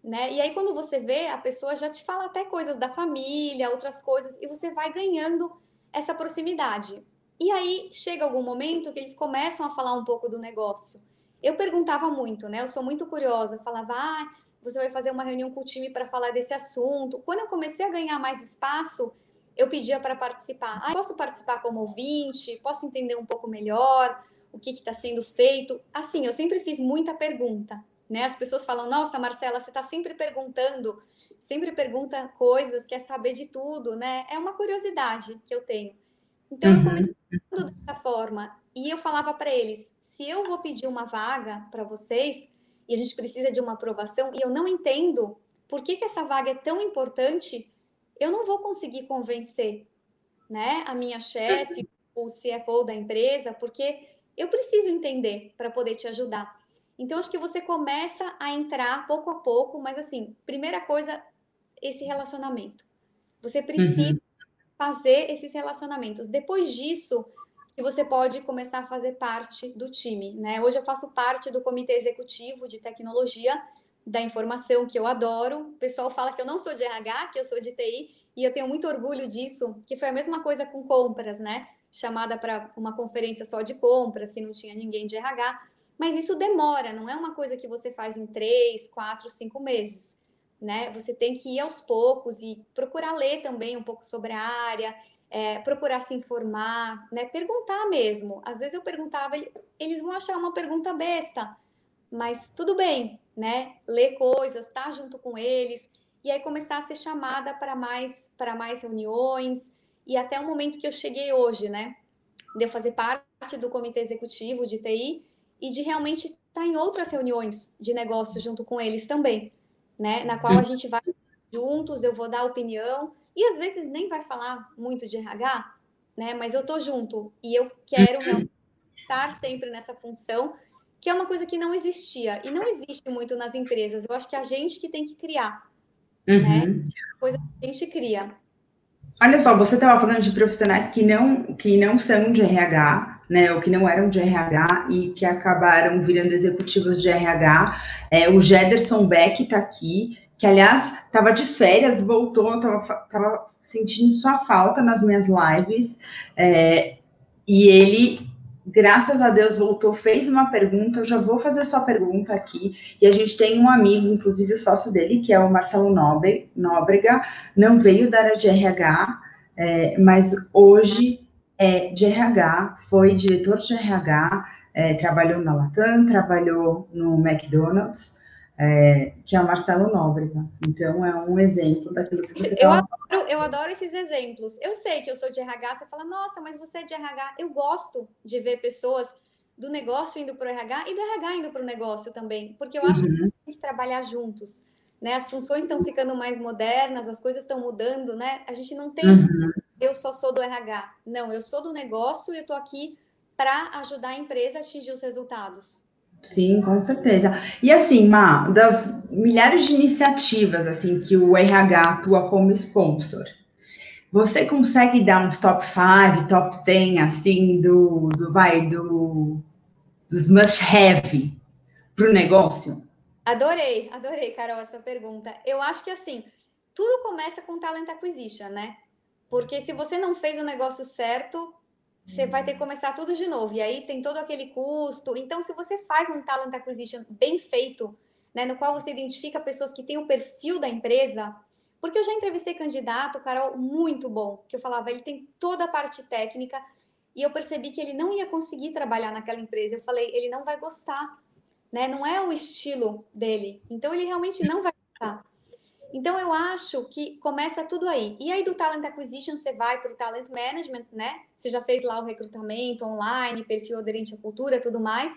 né? E aí, quando você vê, a pessoa já te fala até coisas da família, outras coisas, e você vai ganhando essa proximidade. E aí, chega algum momento que eles começam a falar um pouco do negócio. Eu perguntava muito, né? Eu sou muito curiosa, falava, ah, você vai fazer uma reunião com o time para falar desse assunto. Quando eu comecei a ganhar mais espaço, eu pedia para participar. Ah, posso participar como ouvinte? Posso entender um pouco melhor o que está sendo feito? Assim, eu sempre fiz muita pergunta. Né? As pessoas falam, nossa, Marcela, você está sempre perguntando, sempre pergunta coisas, quer saber de tudo, né? É uma curiosidade que eu tenho. Então, uhum. eu comecei dessa forma. E eu falava para eles, se eu vou pedir uma vaga para vocês, e a gente precisa de uma aprovação, e eu não entendo por que, que essa vaga é tão importante, eu não vou conseguir convencer né, a minha chefe, o CFO da empresa, porque eu preciso entender para poder te ajudar. Então, acho que você começa a entrar pouco a pouco, mas assim, primeira coisa, esse relacionamento. Você precisa uhum. fazer esses relacionamentos. Depois disso, que você pode começar a fazer parte do time, né? Hoje eu faço parte do comitê executivo de tecnologia da informação, que eu adoro. O pessoal fala que eu não sou de RH, que eu sou de TI, e eu tenho muito orgulho disso, que foi a mesma coisa com compras, né? Chamada para uma conferência só de compras, que não tinha ninguém de RH. Mas isso demora, não é uma coisa que você faz em três, quatro, cinco meses. Né? Você tem que ir aos poucos e procurar ler também um pouco sobre a área, é, procurar se informar, né? perguntar mesmo. Às vezes eu perguntava, eles vão achar uma pergunta besta, mas tudo bem, né? Ler coisas, estar tá junto com eles e aí começar a ser chamada para mais para mais reuniões e até o momento que eu cheguei hoje, né? De eu fazer parte do comitê executivo de TI e de realmente estar tá em outras reuniões de negócio junto com eles também, né? Na qual a gente vai juntos, eu vou dar opinião e às vezes nem vai falar muito de RH, né? Mas eu tô junto e eu quero estar sempre nessa função que é uma coisa que não existia e não existe muito nas empresas. Eu acho que é a gente que tem que criar, uhum. né? Coisa que a gente cria.
Olha só, você estava falando de profissionais que não que não são de RH, né, ou que não eram de RH e que acabaram virando executivos de RH. É, o Jederson Beck está aqui, que aliás estava de férias, voltou, estava sentindo sua falta nas minhas lives, é, e ele graças a Deus voltou, fez uma pergunta, eu já vou fazer sua pergunta aqui, e a gente tem um amigo, inclusive o sócio dele, que é o Marcelo Nóbrega, não veio da área de RH, é, mas hoje é de RH, foi diretor de RH, é, trabalhou na Latam, trabalhou no McDonald's, é, que é o Marcelo Nóbrega. Então, é um exemplo daquilo que você
eu adoro, eu adoro esses exemplos. Eu sei que eu sou de RH, você fala, nossa, mas você é de RH. Eu gosto de ver pessoas do negócio indo para o RH e do RH indo para o negócio também, porque eu acho uhum. que tem que trabalhar juntos. Né? As funções estão ficando mais modernas, as coisas estão mudando, né? A gente não tem uhum. eu só sou do RH. Não, eu sou do negócio e eu estou aqui para ajudar a empresa a atingir os resultados.
Sim, com certeza. E assim, Ma, das milhares de iniciativas assim que o RH atua como sponsor, você consegue dar uns top 5, top 10 assim do, do vai do dos must have para o negócio?
Adorei, adorei, Carol, essa pergunta. Eu acho que assim, tudo começa com talent acquisition, né? Porque se você não fez o negócio certo, você vai ter que começar tudo de novo. E aí tem todo aquele custo. Então, se você faz um talent acquisition bem feito, né, no qual você identifica pessoas que têm o perfil da empresa, porque eu já entrevistei candidato, Carol, muito bom, que eu falava, ele tem toda a parte técnica, e eu percebi que ele não ia conseguir trabalhar naquela empresa. Eu falei, ele não vai gostar, né? Não é o estilo dele. Então, ele realmente não vai gostar. Então, eu acho que começa tudo aí. E aí, do Talent Acquisition, você vai para o Talent Management, né? Você já fez lá o recrutamento online, perfil aderente à cultura, tudo mais.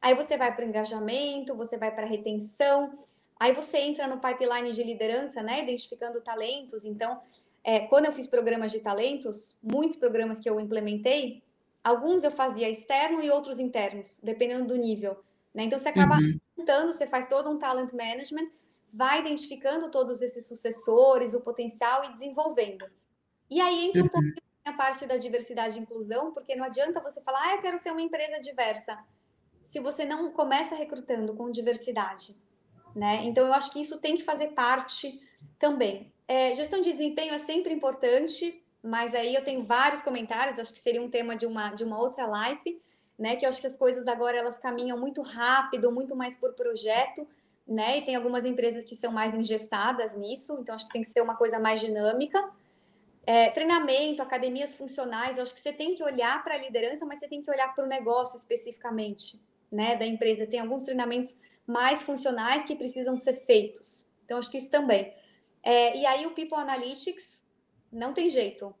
Aí você vai para o engajamento, você vai para a retenção. Aí você entra no pipeline de liderança, né? Identificando talentos. Então, é, quando eu fiz programas de talentos, muitos programas que eu implementei, alguns eu fazia externo e outros internos, dependendo do nível. Né? Então, você acaba uhum. juntando, você faz todo um talent management vai identificando todos esses sucessores, o potencial e desenvolvendo. E aí entra um pouco a parte da diversidade e inclusão, porque não adianta você falar, ah, eu quero ser uma empresa diversa, se você não começa recrutando com diversidade, né? Então, eu acho que isso tem que fazer parte também. É, gestão de desempenho é sempre importante, mas aí eu tenho vários comentários, acho que seria um tema de uma, de uma outra live, né? Que eu acho que as coisas agora elas caminham muito rápido, muito mais por projeto, né? E tem algumas empresas que são mais engessadas nisso, então acho que tem que ser uma coisa mais dinâmica. É, treinamento, academias funcionais, eu acho que você tem que olhar para a liderança, mas você tem que olhar para o negócio especificamente, né, da empresa. Tem alguns treinamentos mais funcionais que precisam ser feitos. Então, acho que isso também. É, e aí, o People Analytics, não tem jeito.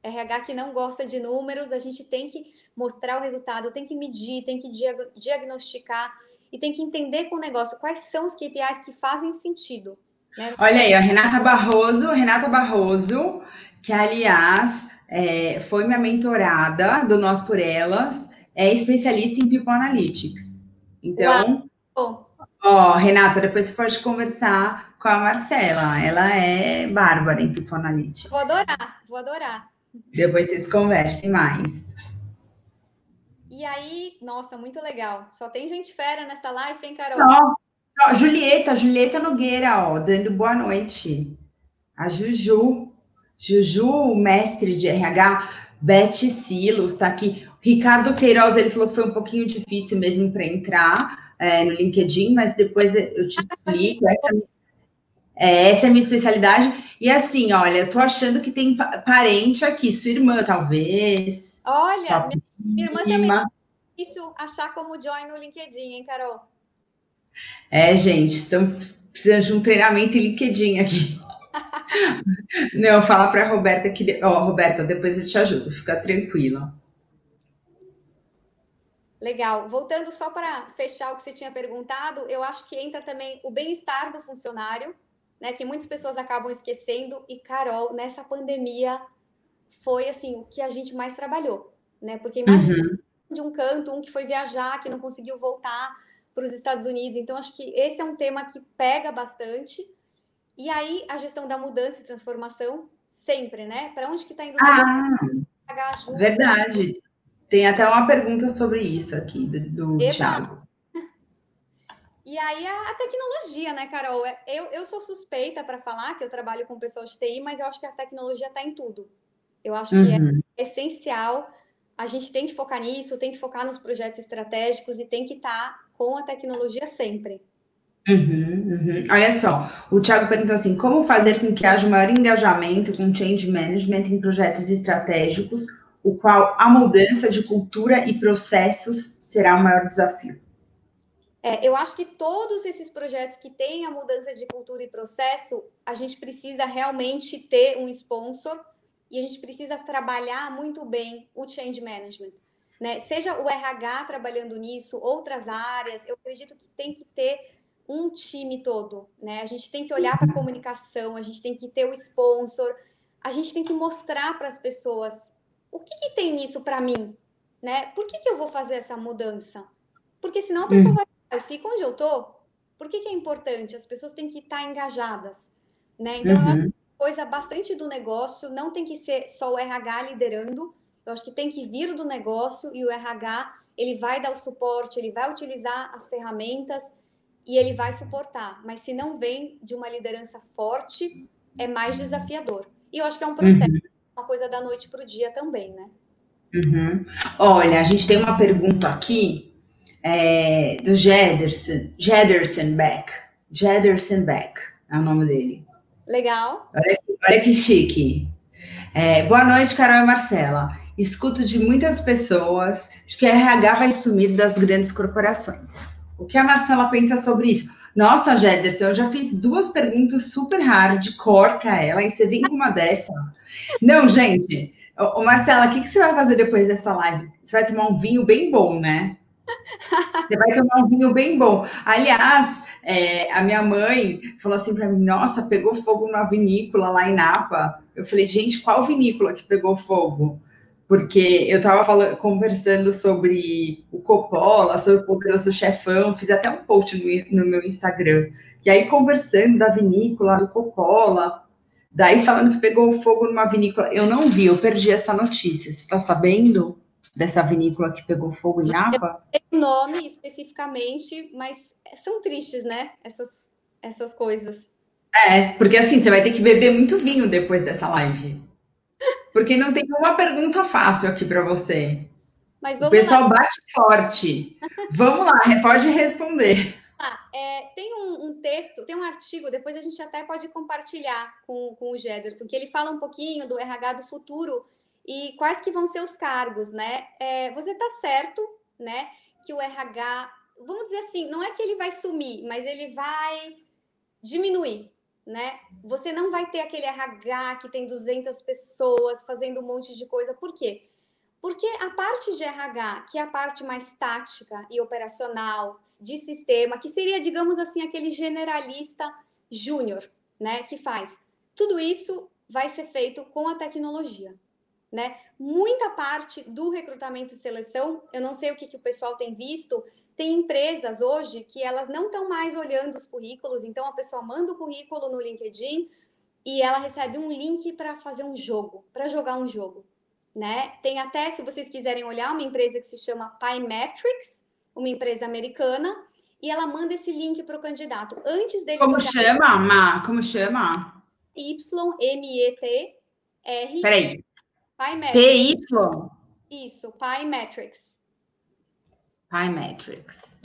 RH que não gosta de números, a gente tem que mostrar o resultado, tem que medir, tem que diagnosticar e tem que entender com o negócio quais são os KPIs que fazem sentido.
Né? Olha aí, a Renata Barroso, Renata Barroso, que aliás é, foi minha mentorada do Nós por Elas, é especialista em People Analytics. Então, ó, Renata, depois você pode conversar com a Marcela. Ela é bárbara em People Analytics.
Vou adorar, vou adorar.
Depois vocês conversem mais.
E aí, nossa, muito legal. Só tem gente fera nessa live, hein, Carol?
Só, só, Julieta, Julieta Nogueira, ó, dando boa noite. A Juju, Juju, mestre de RH, Beth Silos, tá aqui. Ricardo Queiroz, ele falou que foi um pouquinho difícil mesmo para entrar é, no LinkedIn, mas depois eu te [LAUGHS] explico. Essa, é, essa é a minha especialidade. E assim, olha, eu tô achando que tem parente aqui, sua irmã, talvez.
Olha, minha minha irmã também é difícil achar como join no LinkedIn, hein, Carol?
É, gente, estamos precisando de um treinamento em LinkedIn aqui. [LAUGHS] Não, fala para a Roberta que. Ó, oh, Roberta, depois eu te ajudo, fica tranquila.
Legal. Voltando só para fechar o que você tinha perguntado, eu acho que entra também o bem-estar do funcionário, né? Que muitas pessoas acabam esquecendo. E, Carol, nessa pandemia foi assim o que a gente mais trabalhou né? Porque imagina uhum. de um canto, um que foi viajar, que não conseguiu voltar para os Estados Unidos. Então, acho que esse é um tema que pega bastante. E aí, a gestão da mudança e transformação, sempre, né? Para onde que está indo?
Ah, verdade. Tem até uma pergunta sobre isso aqui, do, do Thiago.
E aí a, a, tecnologia, né, Carol? É, eu, eu sou suspeita para falar que eu trabalho com pessoas de TI, mas eu acho que a tecnologia está em tudo. Eu acho uhum. que é uhum. essencial a gente tem que focar nisso, tem que focar nos projetos estratégicos e tem que estar tá com a tecnologia sempre.
Uhum, uhum. Olha só, o Thiago pergunta assim: como fazer com que haja maior engajamento com change management em projetos estratégicos, o qual a mudança de cultura e processos será o maior desafio?
É, eu acho que todos esses projetos que têm a mudança de cultura e processo, a gente precisa realmente ter um sponsor e a gente precisa trabalhar muito bem o change management. Né? Seja o RH trabalhando nisso, outras áreas, eu acredito que tem que ter um time todo. Né? A gente tem que olhar para a comunicação, a gente tem que ter o sponsor, a gente tem que mostrar para as pessoas o que, que tem nisso para mim. Né? Por que, que eu vou fazer essa mudança? Porque senão a pessoa vai eu fico onde eu tô. Por que, que é importante? As pessoas têm que estar engajadas, né? Então, uhum. Coisa bastante do negócio, não tem que ser só o RH liderando, eu acho que tem que vir do negócio e o RH, ele vai dar o suporte, ele vai utilizar as ferramentas e ele vai suportar. Mas se não vem de uma liderança forte, é mais desafiador. E eu acho que é um processo, uhum. uma coisa da noite para o dia também, né?
Uhum. Olha, a gente tem uma pergunta aqui é, do Jederson, Jederson Beck. Jederson Beck é o nome dele.
Legal.
Olha que, olha que chique. É, boa noite, Carol e Marcela. Escuto de muitas pessoas que a RH vai sumir das grandes corporações. O que a Marcela pensa sobre isso? Nossa, Jederson, eu já fiz duas perguntas super hardcore para ela e você vem com uma dessa. Não, gente. Ô, Marcela, o que, que você vai fazer depois dessa live? Você vai tomar um vinho bem bom, né? Você vai tomar um vinho bem bom. Aliás, é, a minha mãe falou assim para mim: Nossa, pegou fogo numa vinícola lá em Napa. Eu falei: Gente, qual vinícola que pegou fogo? Porque eu estava conversando sobre o Coppola, sobre o Poderoso Chefão, fiz até um post no, no meu Instagram. E aí, conversando da vinícola do Coppola, daí falando que pegou fogo numa vinícola. Eu não vi, eu perdi essa notícia. Você está sabendo? Dessa vinícola que pegou fogo em Napa?
Tem nome especificamente, mas são tristes, né? Essas, essas coisas.
É, porque assim, você vai ter que beber muito vinho depois dessa live. Porque não tem uma pergunta fácil aqui para você. Mas o pessoal lá. bate forte. vamos lá, pode responder.
Ah, é, tem um, um, texto, tem um artigo, depois a gente até pode compartilhar com, com o Gederson, que ele fala um pouquinho do RH do futuro e quais que vão ser os cargos, né? É, você está certo, né? Que o RH, vamos dizer assim, não é que ele vai sumir, mas ele vai diminuir, né? Você não vai ter aquele RH que tem 200 pessoas fazendo um monte de coisa. Por quê? Porque a parte de RH, que é a parte mais tática e operacional de sistema, que seria, digamos assim, aquele generalista júnior, né, que faz. Tudo isso vai ser feito com a tecnologia né? Muita parte do recrutamento e seleção, eu não sei o que, que o pessoal tem visto, tem empresas hoje que elas não estão mais olhando os currículos, então a pessoa manda o currículo no LinkedIn e ela recebe um link para fazer um jogo, para jogar um jogo, né? Tem até, se vocês quiserem olhar, uma empresa que se chama Pymetrics, uma empresa americana, e ela manda esse link para o candidato antes dele.
Como chama, Ma? Como chama?
Y-M-E-T-R.
Peraí. PY?
Isso, Pymetrics.
Pymetrics.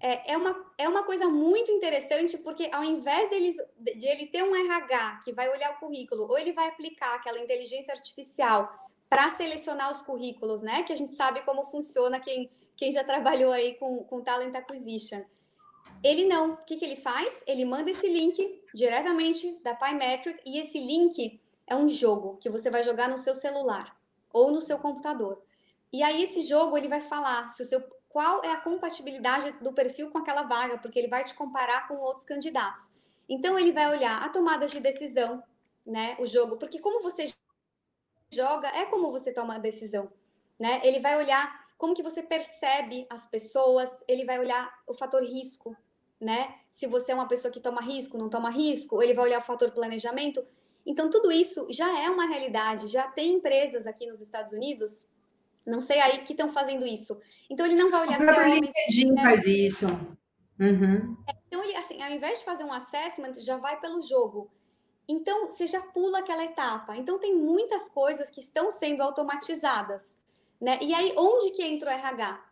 É, é, uma, é uma coisa muito interessante, porque ao invés deles, de ele ter um RH que vai olhar o currículo, ou ele vai aplicar aquela inteligência artificial para selecionar os currículos, né? Que a gente sabe como funciona quem, quem já trabalhou aí com, com Talent Acquisition. Ele não. O que, que ele faz? Ele manda esse link diretamente da Pymetric e esse link é um jogo que você vai jogar no seu celular ou no seu computador. E aí esse jogo ele vai falar se o seu qual é a compatibilidade do perfil com aquela vaga, porque ele vai te comparar com outros candidatos. Então ele vai olhar a tomada de decisão, né, o jogo, porque como você joga é como você toma a decisão, né? Ele vai olhar como que você percebe as pessoas, ele vai olhar o fator risco, né? Se você é uma pessoa que toma risco, não toma risco, ele vai olhar o fator planejamento. Então, tudo isso já é uma realidade, já tem empresas aqui nos Estados Unidos, não sei aí, que estão fazendo isso. Então, ele não vai olhar... O
próprio LinkedIn né? faz isso. Uhum.
Então, ele, assim, ao invés de fazer um assessment, já vai pelo jogo. Então, você já pula aquela etapa. Então, tem muitas coisas que estão sendo automatizadas. Né? E aí, onde que entra o RH?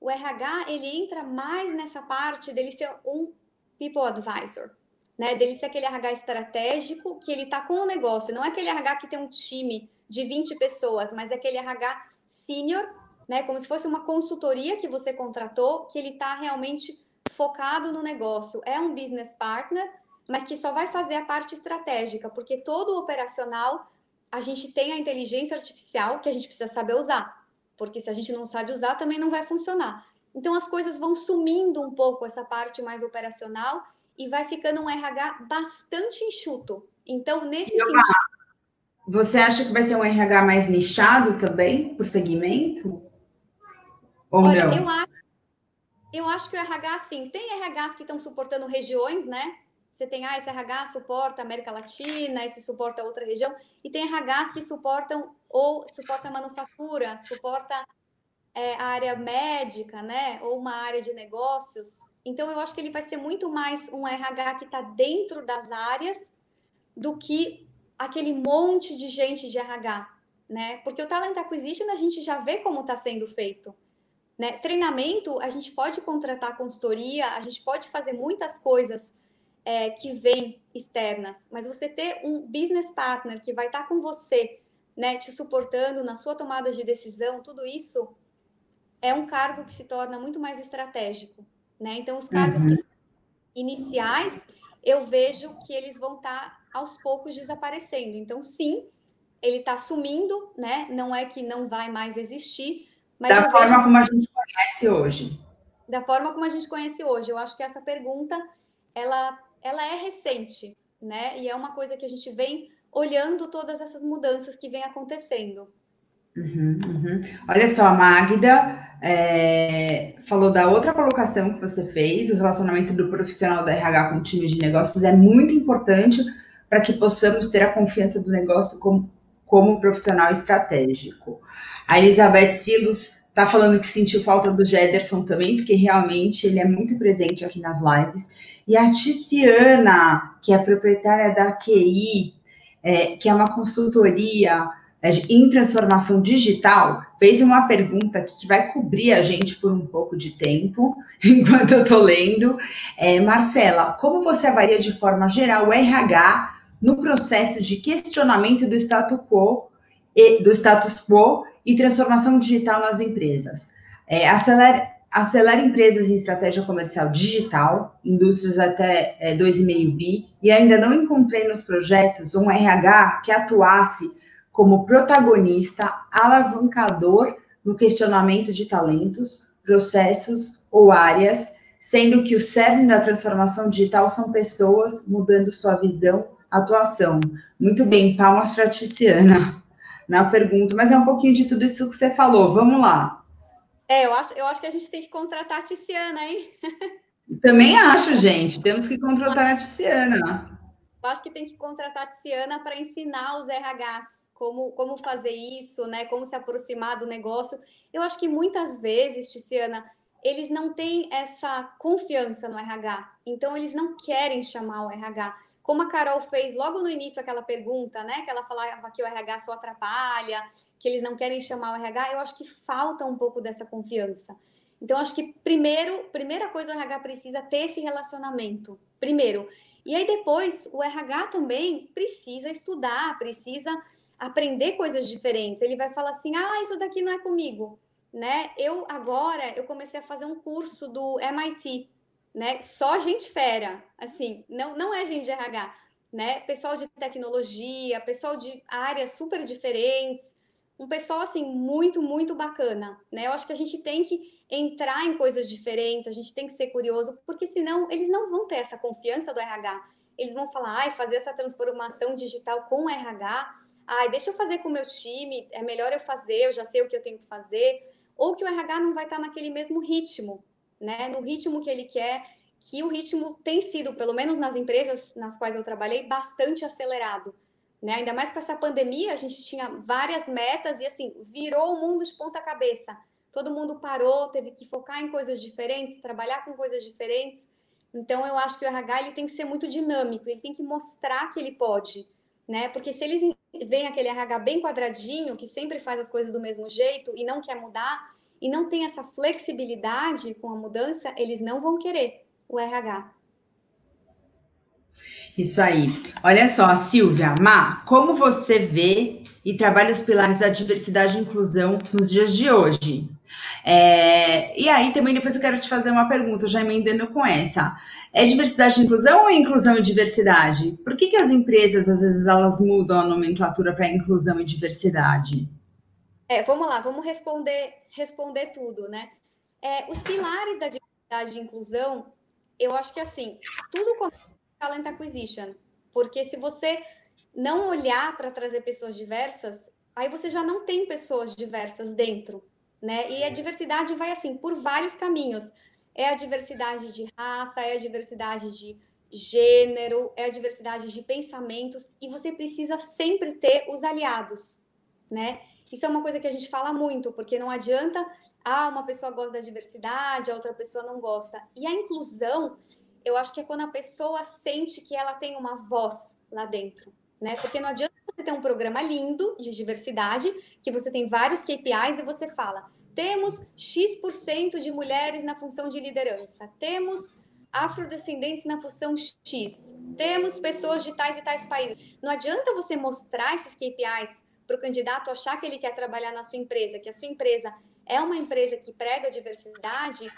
O RH, ele entra mais nessa parte dele ser um people advisor né? Dele ser aquele RH estratégico que ele tá com o negócio, não é aquele RH que tem um time de 20 pessoas, mas é aquele RH sênior né? Como se fosse uma consultoria que você contratou, que ele está realmente focado no negócio. É um business partner, mas que só vai fazer a parte estratégica, porque todo o operacional a gente tem a inteligência artificial que a gente precisa saber usar, porque se a gente não sabe usar também não vai funcionar. Então as coisas vão sumindo um pouco essa parte mais operacional e vai ficando um RH bastante enxuto. Então nesse sentido,
você acha que vai ser um RH mais nichado também por segmento?
Ou Olha, não? Eu acho, eu acho que o RH, sim, tem RHs que estão suportando regiões, né? Você tem, ah, esse RH suporta a América Latina, esse suporta outra região, e tem RHs que suportam ou suporta a manufatura, suporta é, a área médica, né? Ou uma área de negócios. Então, eu acho que ele vai ser muito mais um RH que está dentro das áreas do que aquele monte de gente de RH, né? Porque o Talent Acquisition a gente já vê como está sendo feito. Né? Treinamento, a gente pode contratar consultoria, a gente pode fazer muitas coisas é, que vêm externas, mas você ter um business partner que vai estar com você, né, te suportando na sua tomada de decisão, tudo isso é um cargo que se torna muito mais estratégico, né? Então, os cargos uhum. iniciais, eu vejo que eles vão estar aos poucos desaparecendo. Então, sim, ele está sumindo, né? Não é que não vai mais existir,
mas da forma vejo... como a gente conhece hoje.
Da forma como a gente conhece hoje. Eu acho que essa pergunta, ela ela é recente, né? E é uma coisa que a gente vem olhando todas essas mudanças que vem acontecendo.
Uhum, uhum. Olha só, a Magda é, falou da outra colocação que você fez, o relacionamento do profissional da RH com o time de negócios é muito importante para que possamos ter a confiança do negócio como, como profissional estratégico. A Elizabeth Silos está falando que sentiu falta do Jederson também, porque realmente ele é muito presente aqui nas lives. E a Ticiana, que é proprietária da QI, é, que é uma consultoria é, em transformação digital, fez uma pergunta que vai cobrir a gente por um pouco de tempo, [LAUGHS] enquanto eu estou lendo. É, Marcela, como você avalia de forma geral o RH no processo de questionamento do status quo e do status quo e transformação digital nas empresas? É, acelera, acelera empresas em estratégia comercial digital, indústrias até é, 2,5 bi, e ainda não encontrei nos projetos um RH que atuasse como protagonista, alavancador no questionamento de talentos, processos ou áreas, sendo que o cerne da transformação digital são pessoas mudando sua visão, atuação. Muito bem, palmas para a Tiziana na pergunta, mas é um pouquinho de tudo isso que você falou. Vamos lá.
É, eu acho, eu acho que a gente tem que contratar a Tiziana, hein? [LAUGHS]
Também acho, gente. Temos que contratar a Tiziana.
Eu acho que tem que contratar a Tiziana para ensinar os RHs como, como fazer isso, né? Como se aproximar do negócio. Eu acho que muitas vezes, Tiziana, eles não têm essa confiança no RH. Então, eles não querem chamar o RH. Como a Carol fez logo no início aquela pergunta, né? Que ela falava que o RH só atrapalha, que eles não querem chamar o RH, eu acho que falta um pouco dessa confiança. Então, acho que primeiro, primeira coisa o RH precisa ter esse relacionamento. Primeiro. E aí depois o RH também precisa estudar, precisa aprender coisas diferentes. Ele vai falar assim: "Ah, isso daqui não é comigo", né? Eu agora eu comecei a fazer um curso do MIT, né? Só gente fera, assim, não não é gente de RH, né? Pessoal de tecnologia, pessoal de áreas super diferentes um pessoal assim muito, muito bacana, né? Eu acho que a gente tem que entrar em coisas diferentes, a gente tem que ser curioso, porque senão eles não vão ter essa confiança do RH. Eles vão falar, ai, fazer essa transformação digital com RH, ai, deixa eu fazer com o meu time, é melhor eu fazer, eu já sei o que eu tenho que fazer, ou que o RH não vai estar naquele mesmo ritmo, né? No ritmo que ele quer, que o ritmo tem sido, pelo menos nas empresas nas quais eu trabalhei, bastante acelerado. Né? Ainda mais com essa pandemia, a gente tinha várias metas e assim, virou o mundo de ponta cabeça. Todo mundo parou, teve que focar em coisas diferentes, trabalhar com coisas diferentes. Então eu acho que o RH ele tem que ser muito dinâmico, ele tem que mostrar que ele pode, né? Porque se eles veem aquele RH bem quadradinho, que sempre faz as coisas do mesmo jeito e não quer mudar, e não tem essa flexibilidade com a mudança, eles não vão querer o RH.
Isso aí. Olha só, Silvia, Má, como você vê e trabalha os pilares da diversidade e inclusão nos dias de hoje. É, e aí também depois eu quero te fazer uma pergunta, já emendando com essa. É diversidade e inclusão ou é inclusão e diversidade? Por que, que as empresas, às vezes, elas mudam a nomenclatura para inclusão e diversidade?
É, vamos lá, vamos responder, responder tudo, né? É, os pilares da diversidade e inclusão, eu acho que assim, tudo com talent acquisition, porque se você não olhar para trazer pessoas diversas, aí você já não tem pessoas diversas dentro, né? E a diversidade vai assim por vários caminhos. É a diversidade de raça, é a diversidade de gênero, é a diversidade de pensamentos e você precisa sempre ter os aliados, né? Isso é uma coisa que a gente fala muito, porque não adianta ah, uma pessoa gosta da diversidade, a outra pessoa não gosta. E a inclusão, eu acho que é quando a pessoa sente que ela tem uma voz lá dentro, né? Porque não adianta você ter um programa lindo de diversidade, que você tem vários KPIs e você fala: temos X% de mulheres na função de liderança, temos afrodescendentes na função X, temos pessoas de tais e tais países. Não adianta você mostrar esses KPIs para o candidato achar que ele quer trabalhar na sua empresa, que a sua empresa é uma empresa que prega diversidade,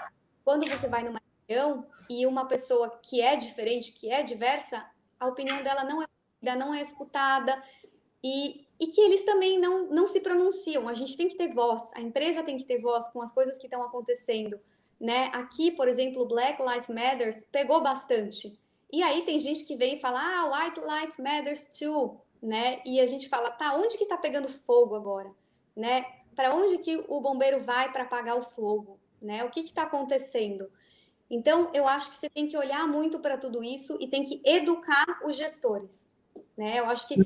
quando você vai numa reunião e uma pessoa que é diferente, que é diversa, a opinião dela não é não é escutada. E, e que eles também não, não se pronunciam. A gente tem que ter voz, a empresa tem que ter voz com as coisas que estão acontecendo. Né? Aqui, por exemplo, Black Lives Matters pegou bastante. E aí tem gente que vem e fala, ah, White Lives Matters too né? E a gente fala, tá, onde que está pegando fogo agora, né? Para onde que o bombeiro vai para apagar o fogo, né? O que está acontecendo? Então, eu acho que você tem que olhar muito para tudo isso e tem que educar os gestores, né? Eu acho que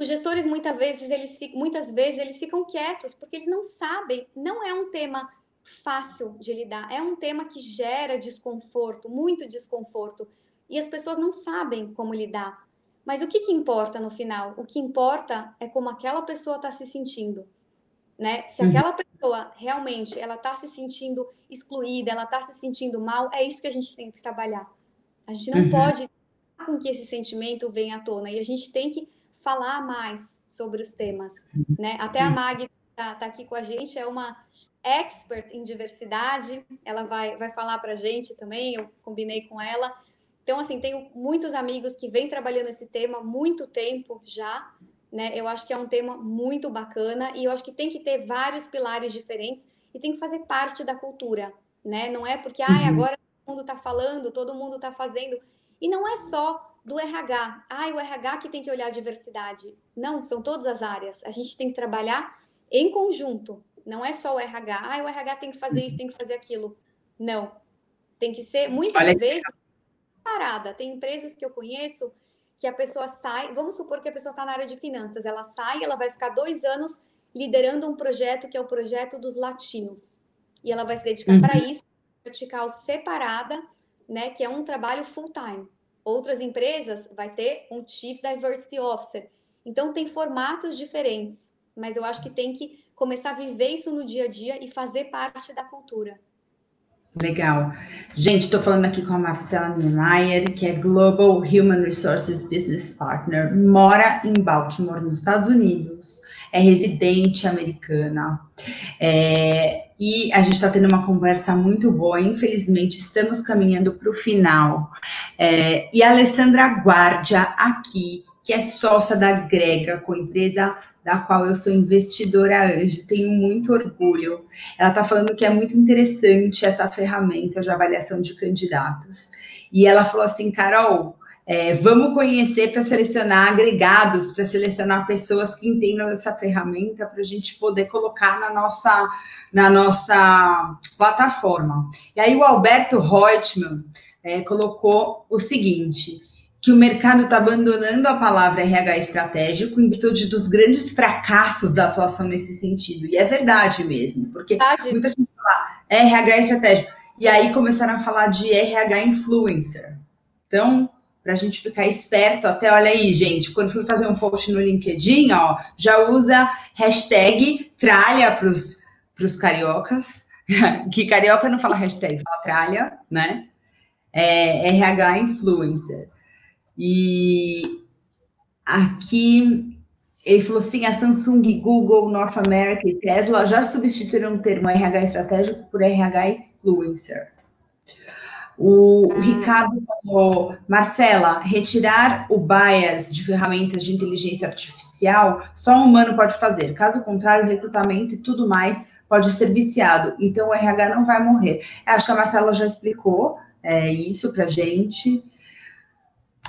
os gestores muitas vezes eles ficam, muitas vezes eles ficam quietos porque eles não sabem, não é um tema fácil de lidar, é um tema que gera desconforto, muito desconforto, e as pessoas não sabem como lidar. Mas o que, que importa no final? O que importa é como aquela pessoa está se sentindo. Né? Se uhum. aquela pessoa realmente ela está se sentindo excluída, ela está se sentindo mal, é isso que a gente tem que trabalhar. A gente não uhum. pode com que esse sentimento venha à tona e a gente tem que falar mais sobre os temas, né? Até a Mag está tá aqui com a gente, é uma expert em diversidade, ela vai, vai falar para a gente também, eu combinei com ela. Então, assim, tenho muitos amigos que vêm trabalhando esse tema há muito tempo já, né? Eu acho que é um tema muito bacana e eu acho que tem que ter vários pilares diferentes e tem que fazer parte da cultura, né? Não é porque, ah, agora todo mundo está falando, todo mundo está fazendo. E não é só do RH. Ah, o RH que tem que olhar a diversidade. Não, são todas as áreas. A gente tem que trabalhar em conjunto. Não é só o RH. Ah, o RH tem que fazer isso, tem que fazer aquilo. Não. Tem que ser, muitas Olha, vezes, parada. Tem empresas que eu conheço que a pessoa sai, vamos supor que a pessoa está na área de finanças, ela sai, ela vai ficar dois anos liderando um projeto que é o projeto dos latinos. E ela vai se dedicar uhum. para isso, vertical separada, né, que é um trabalho full time. Outras empresas vai ter um Chief Diversity Officer. Então tem formatos diferentes, mas eu acho que tem que começar a viver isso no dia a dia e fazer parte da cultura.
Legal. Gente, estou falando aqui com a Marcela Niemeyer, que é Global Human Resources Business Partner, mora em Baltimore, nos Estados Unidos, é residente americana. É, e a gente está tendo uma conversa muito boa. Infelizmente, estamos caminhando para o final. É, e a Alessandra Guardia, aqui, que é sócia da Grega, com empresa da qual eu sou investidora anjo, tenho muito orgulho. Ela está falando que é muito interessante essa ferramenta de avaliação de candidatos. E ela falou assim, Carol, é, vamos conhecer para selecionar agregados, para selecionar pessoas que entendam essa ferramenta para a gente poder colocar na nossa, na nossa plataforma. E aí o Alberto Reutemann é, colocou o seguinte que o mercado está abandonando a palavra RH estratégico em virtude dos grandes fracassos da atuação nesse sentido. E é verdade mesmo, porque verdade. muita gente fala RH estratégico. E aí começaram a falar de RH influencer. Então, para a gente ficar esperto, até olha aí, gente, quando for fazer um post no LinkedIn, ó, já usa hashtag tralha para os cariocas, [LAUGHS] que carioca não fala hashtag, fala tralha, né? É, RH influencer. E aqui Ele falou assim: a Samsung, Google, North America e Tesla já substituíram o termo RH estratégico por RH influencer. O, o Ricardo falou, Marcela, retirar o bias de ferramentas de inteligência artificial só um humano pode fazer. Caso contrário, recrutamento e tudo mais pode ser viciado. Então, o RH não vai morrer. Acho que a Marcela já explicou é, isso para gente.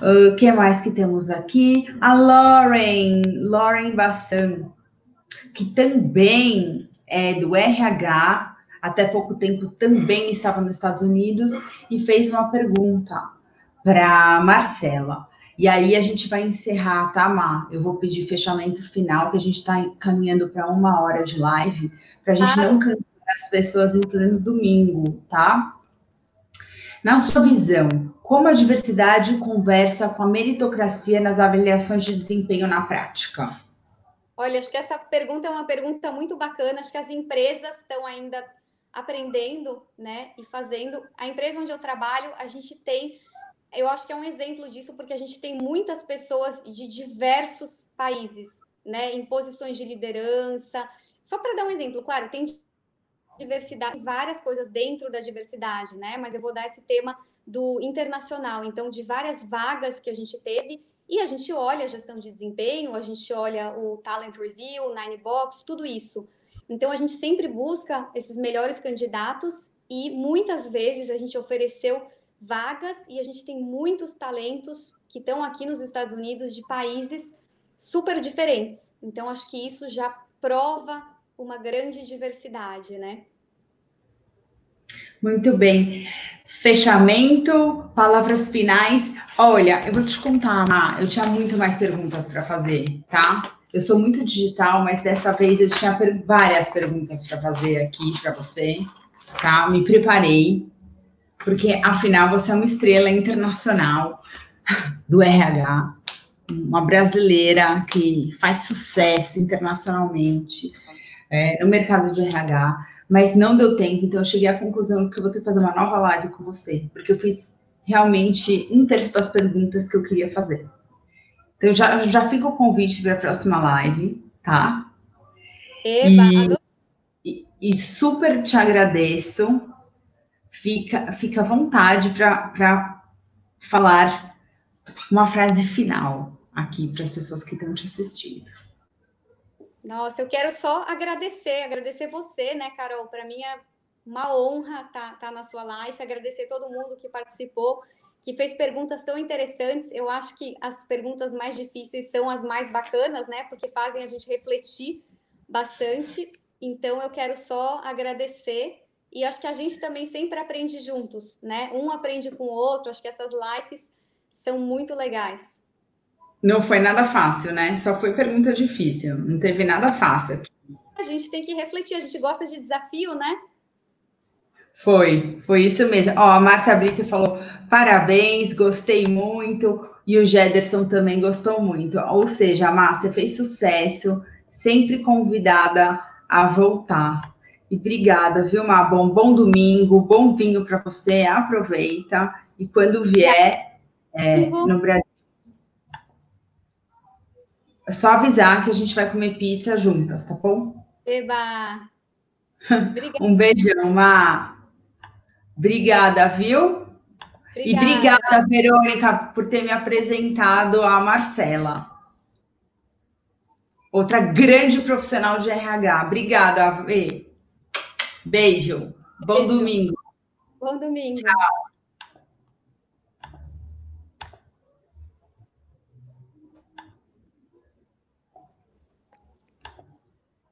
O uh, que mais que temos aqui? A Lauren, Lauren Bassan, que também é do RH, até pouco tempo também estava nos Estados Unidos e fez uma pergunta para Marcela. E aí a gente vai encerrar, tá, Má? Eu vou pedir fechamento final, que a gente está caminhando para uma hora de live, para a gente ah. não cansar as pessoas em pleno domingo, tá? Na sua visão, como a diversidade conversa com a meritocracia nas avaliações de desempenho na prática?
Olha, acho que essa pergunta é uma pergunta muito bacana. Acho que as empresas estão ainda aprendendo, né, e fazendo. A empresa onde eu trabalho, a gente tem, eu acho que é um exemplo disso, porque a gente tem muitas pessoas de diversos países, né, em posições de liderança. Só para dar um exemplo, claro, tem diversidade, várias coisas dentro da diversidade, né, mas eu vou dar esse tema do internacional, então, de várias vagas que a gente teve. E a gente olha a gestão de desempenho, a gente olha o Talent Review, Nine Box, tudo isso. Então, a gente sempre busca esses melhores candidatos e muitas vezes a gente ofereceu vagas e a gente tem muitos talentos que estão aqui nos Estados Unidos de países super diferentes. Então, acho que isso já prova uma grande diversidade, né?
Muito bem. Fechamento, palavras finais. Olha, eu vou te contar, eu tinha muito mais perguntas para fazer, tá? Eu sou muito digital, mas dessa vez eu tinha per várias perguntas para fazer aqui para você, tá? Me preparei, porque afinal você é uma estrela internacional [LAUGHS] do RH, uma brasileira que faz sucesso internacionalmente é, no mercado de RH, mas não deu tempo, então eu cheguei à conclusão que eu vou ter que fazer uma nova live com você, porque eu fiz realmente um terço das perguntas que eu queria fazer. Então, já, já fica o convite para a próxima live, tá? Eba, e, e, super te agradeço. Fica, fica à vontade para falar uma frase final aqui para as pessoas que estão te assistindo.
Nossa, eu quero só agradecer, agradecer você, né, Carol? Para mim é uma honra estar tá, tá na sua live, agradecer todo mundo que participou que fez perguntas tão interessantes. Eu acho que as perguntas mais difíceis são as mais bacanas, né? Porque fazem a gente refletir bastante. Então, eu quero só agradecer. E acho que a gente também sempre aprende juntos, né? Um aprende com o outro. Acho que essas lives são muito legais.
Não foi nada fácil, né? Só foi pergunta difícil. Não teve nada fácil.
A gente tem que refletir. A gente gosta de desafio, né?
Foi, foi isso mesmo. Ó, a Márcia Brito falou: parabéns, gostei muito. E o Jederson também gostou muito. Ou seja, a Márcia fez sucesso, sempre convidada a voltar. E obrigada, viu, Má? Bom, bom domingo, bom vinho para você, aproveita. E quando vier é, no Brasil, é só avisar que a gente vai comer pizza juntas, tá bom?
Eba! [LAUGHS]
um beijão, Má. Obrigada, viu? Obrigada. E obrigada, Verônica, por ter me apresentado a Marcela. Outra grande profissional de RH. Obrigada, Vê. Beijo. Bom Beijo. domingo.
Bom domingo.
Tchau.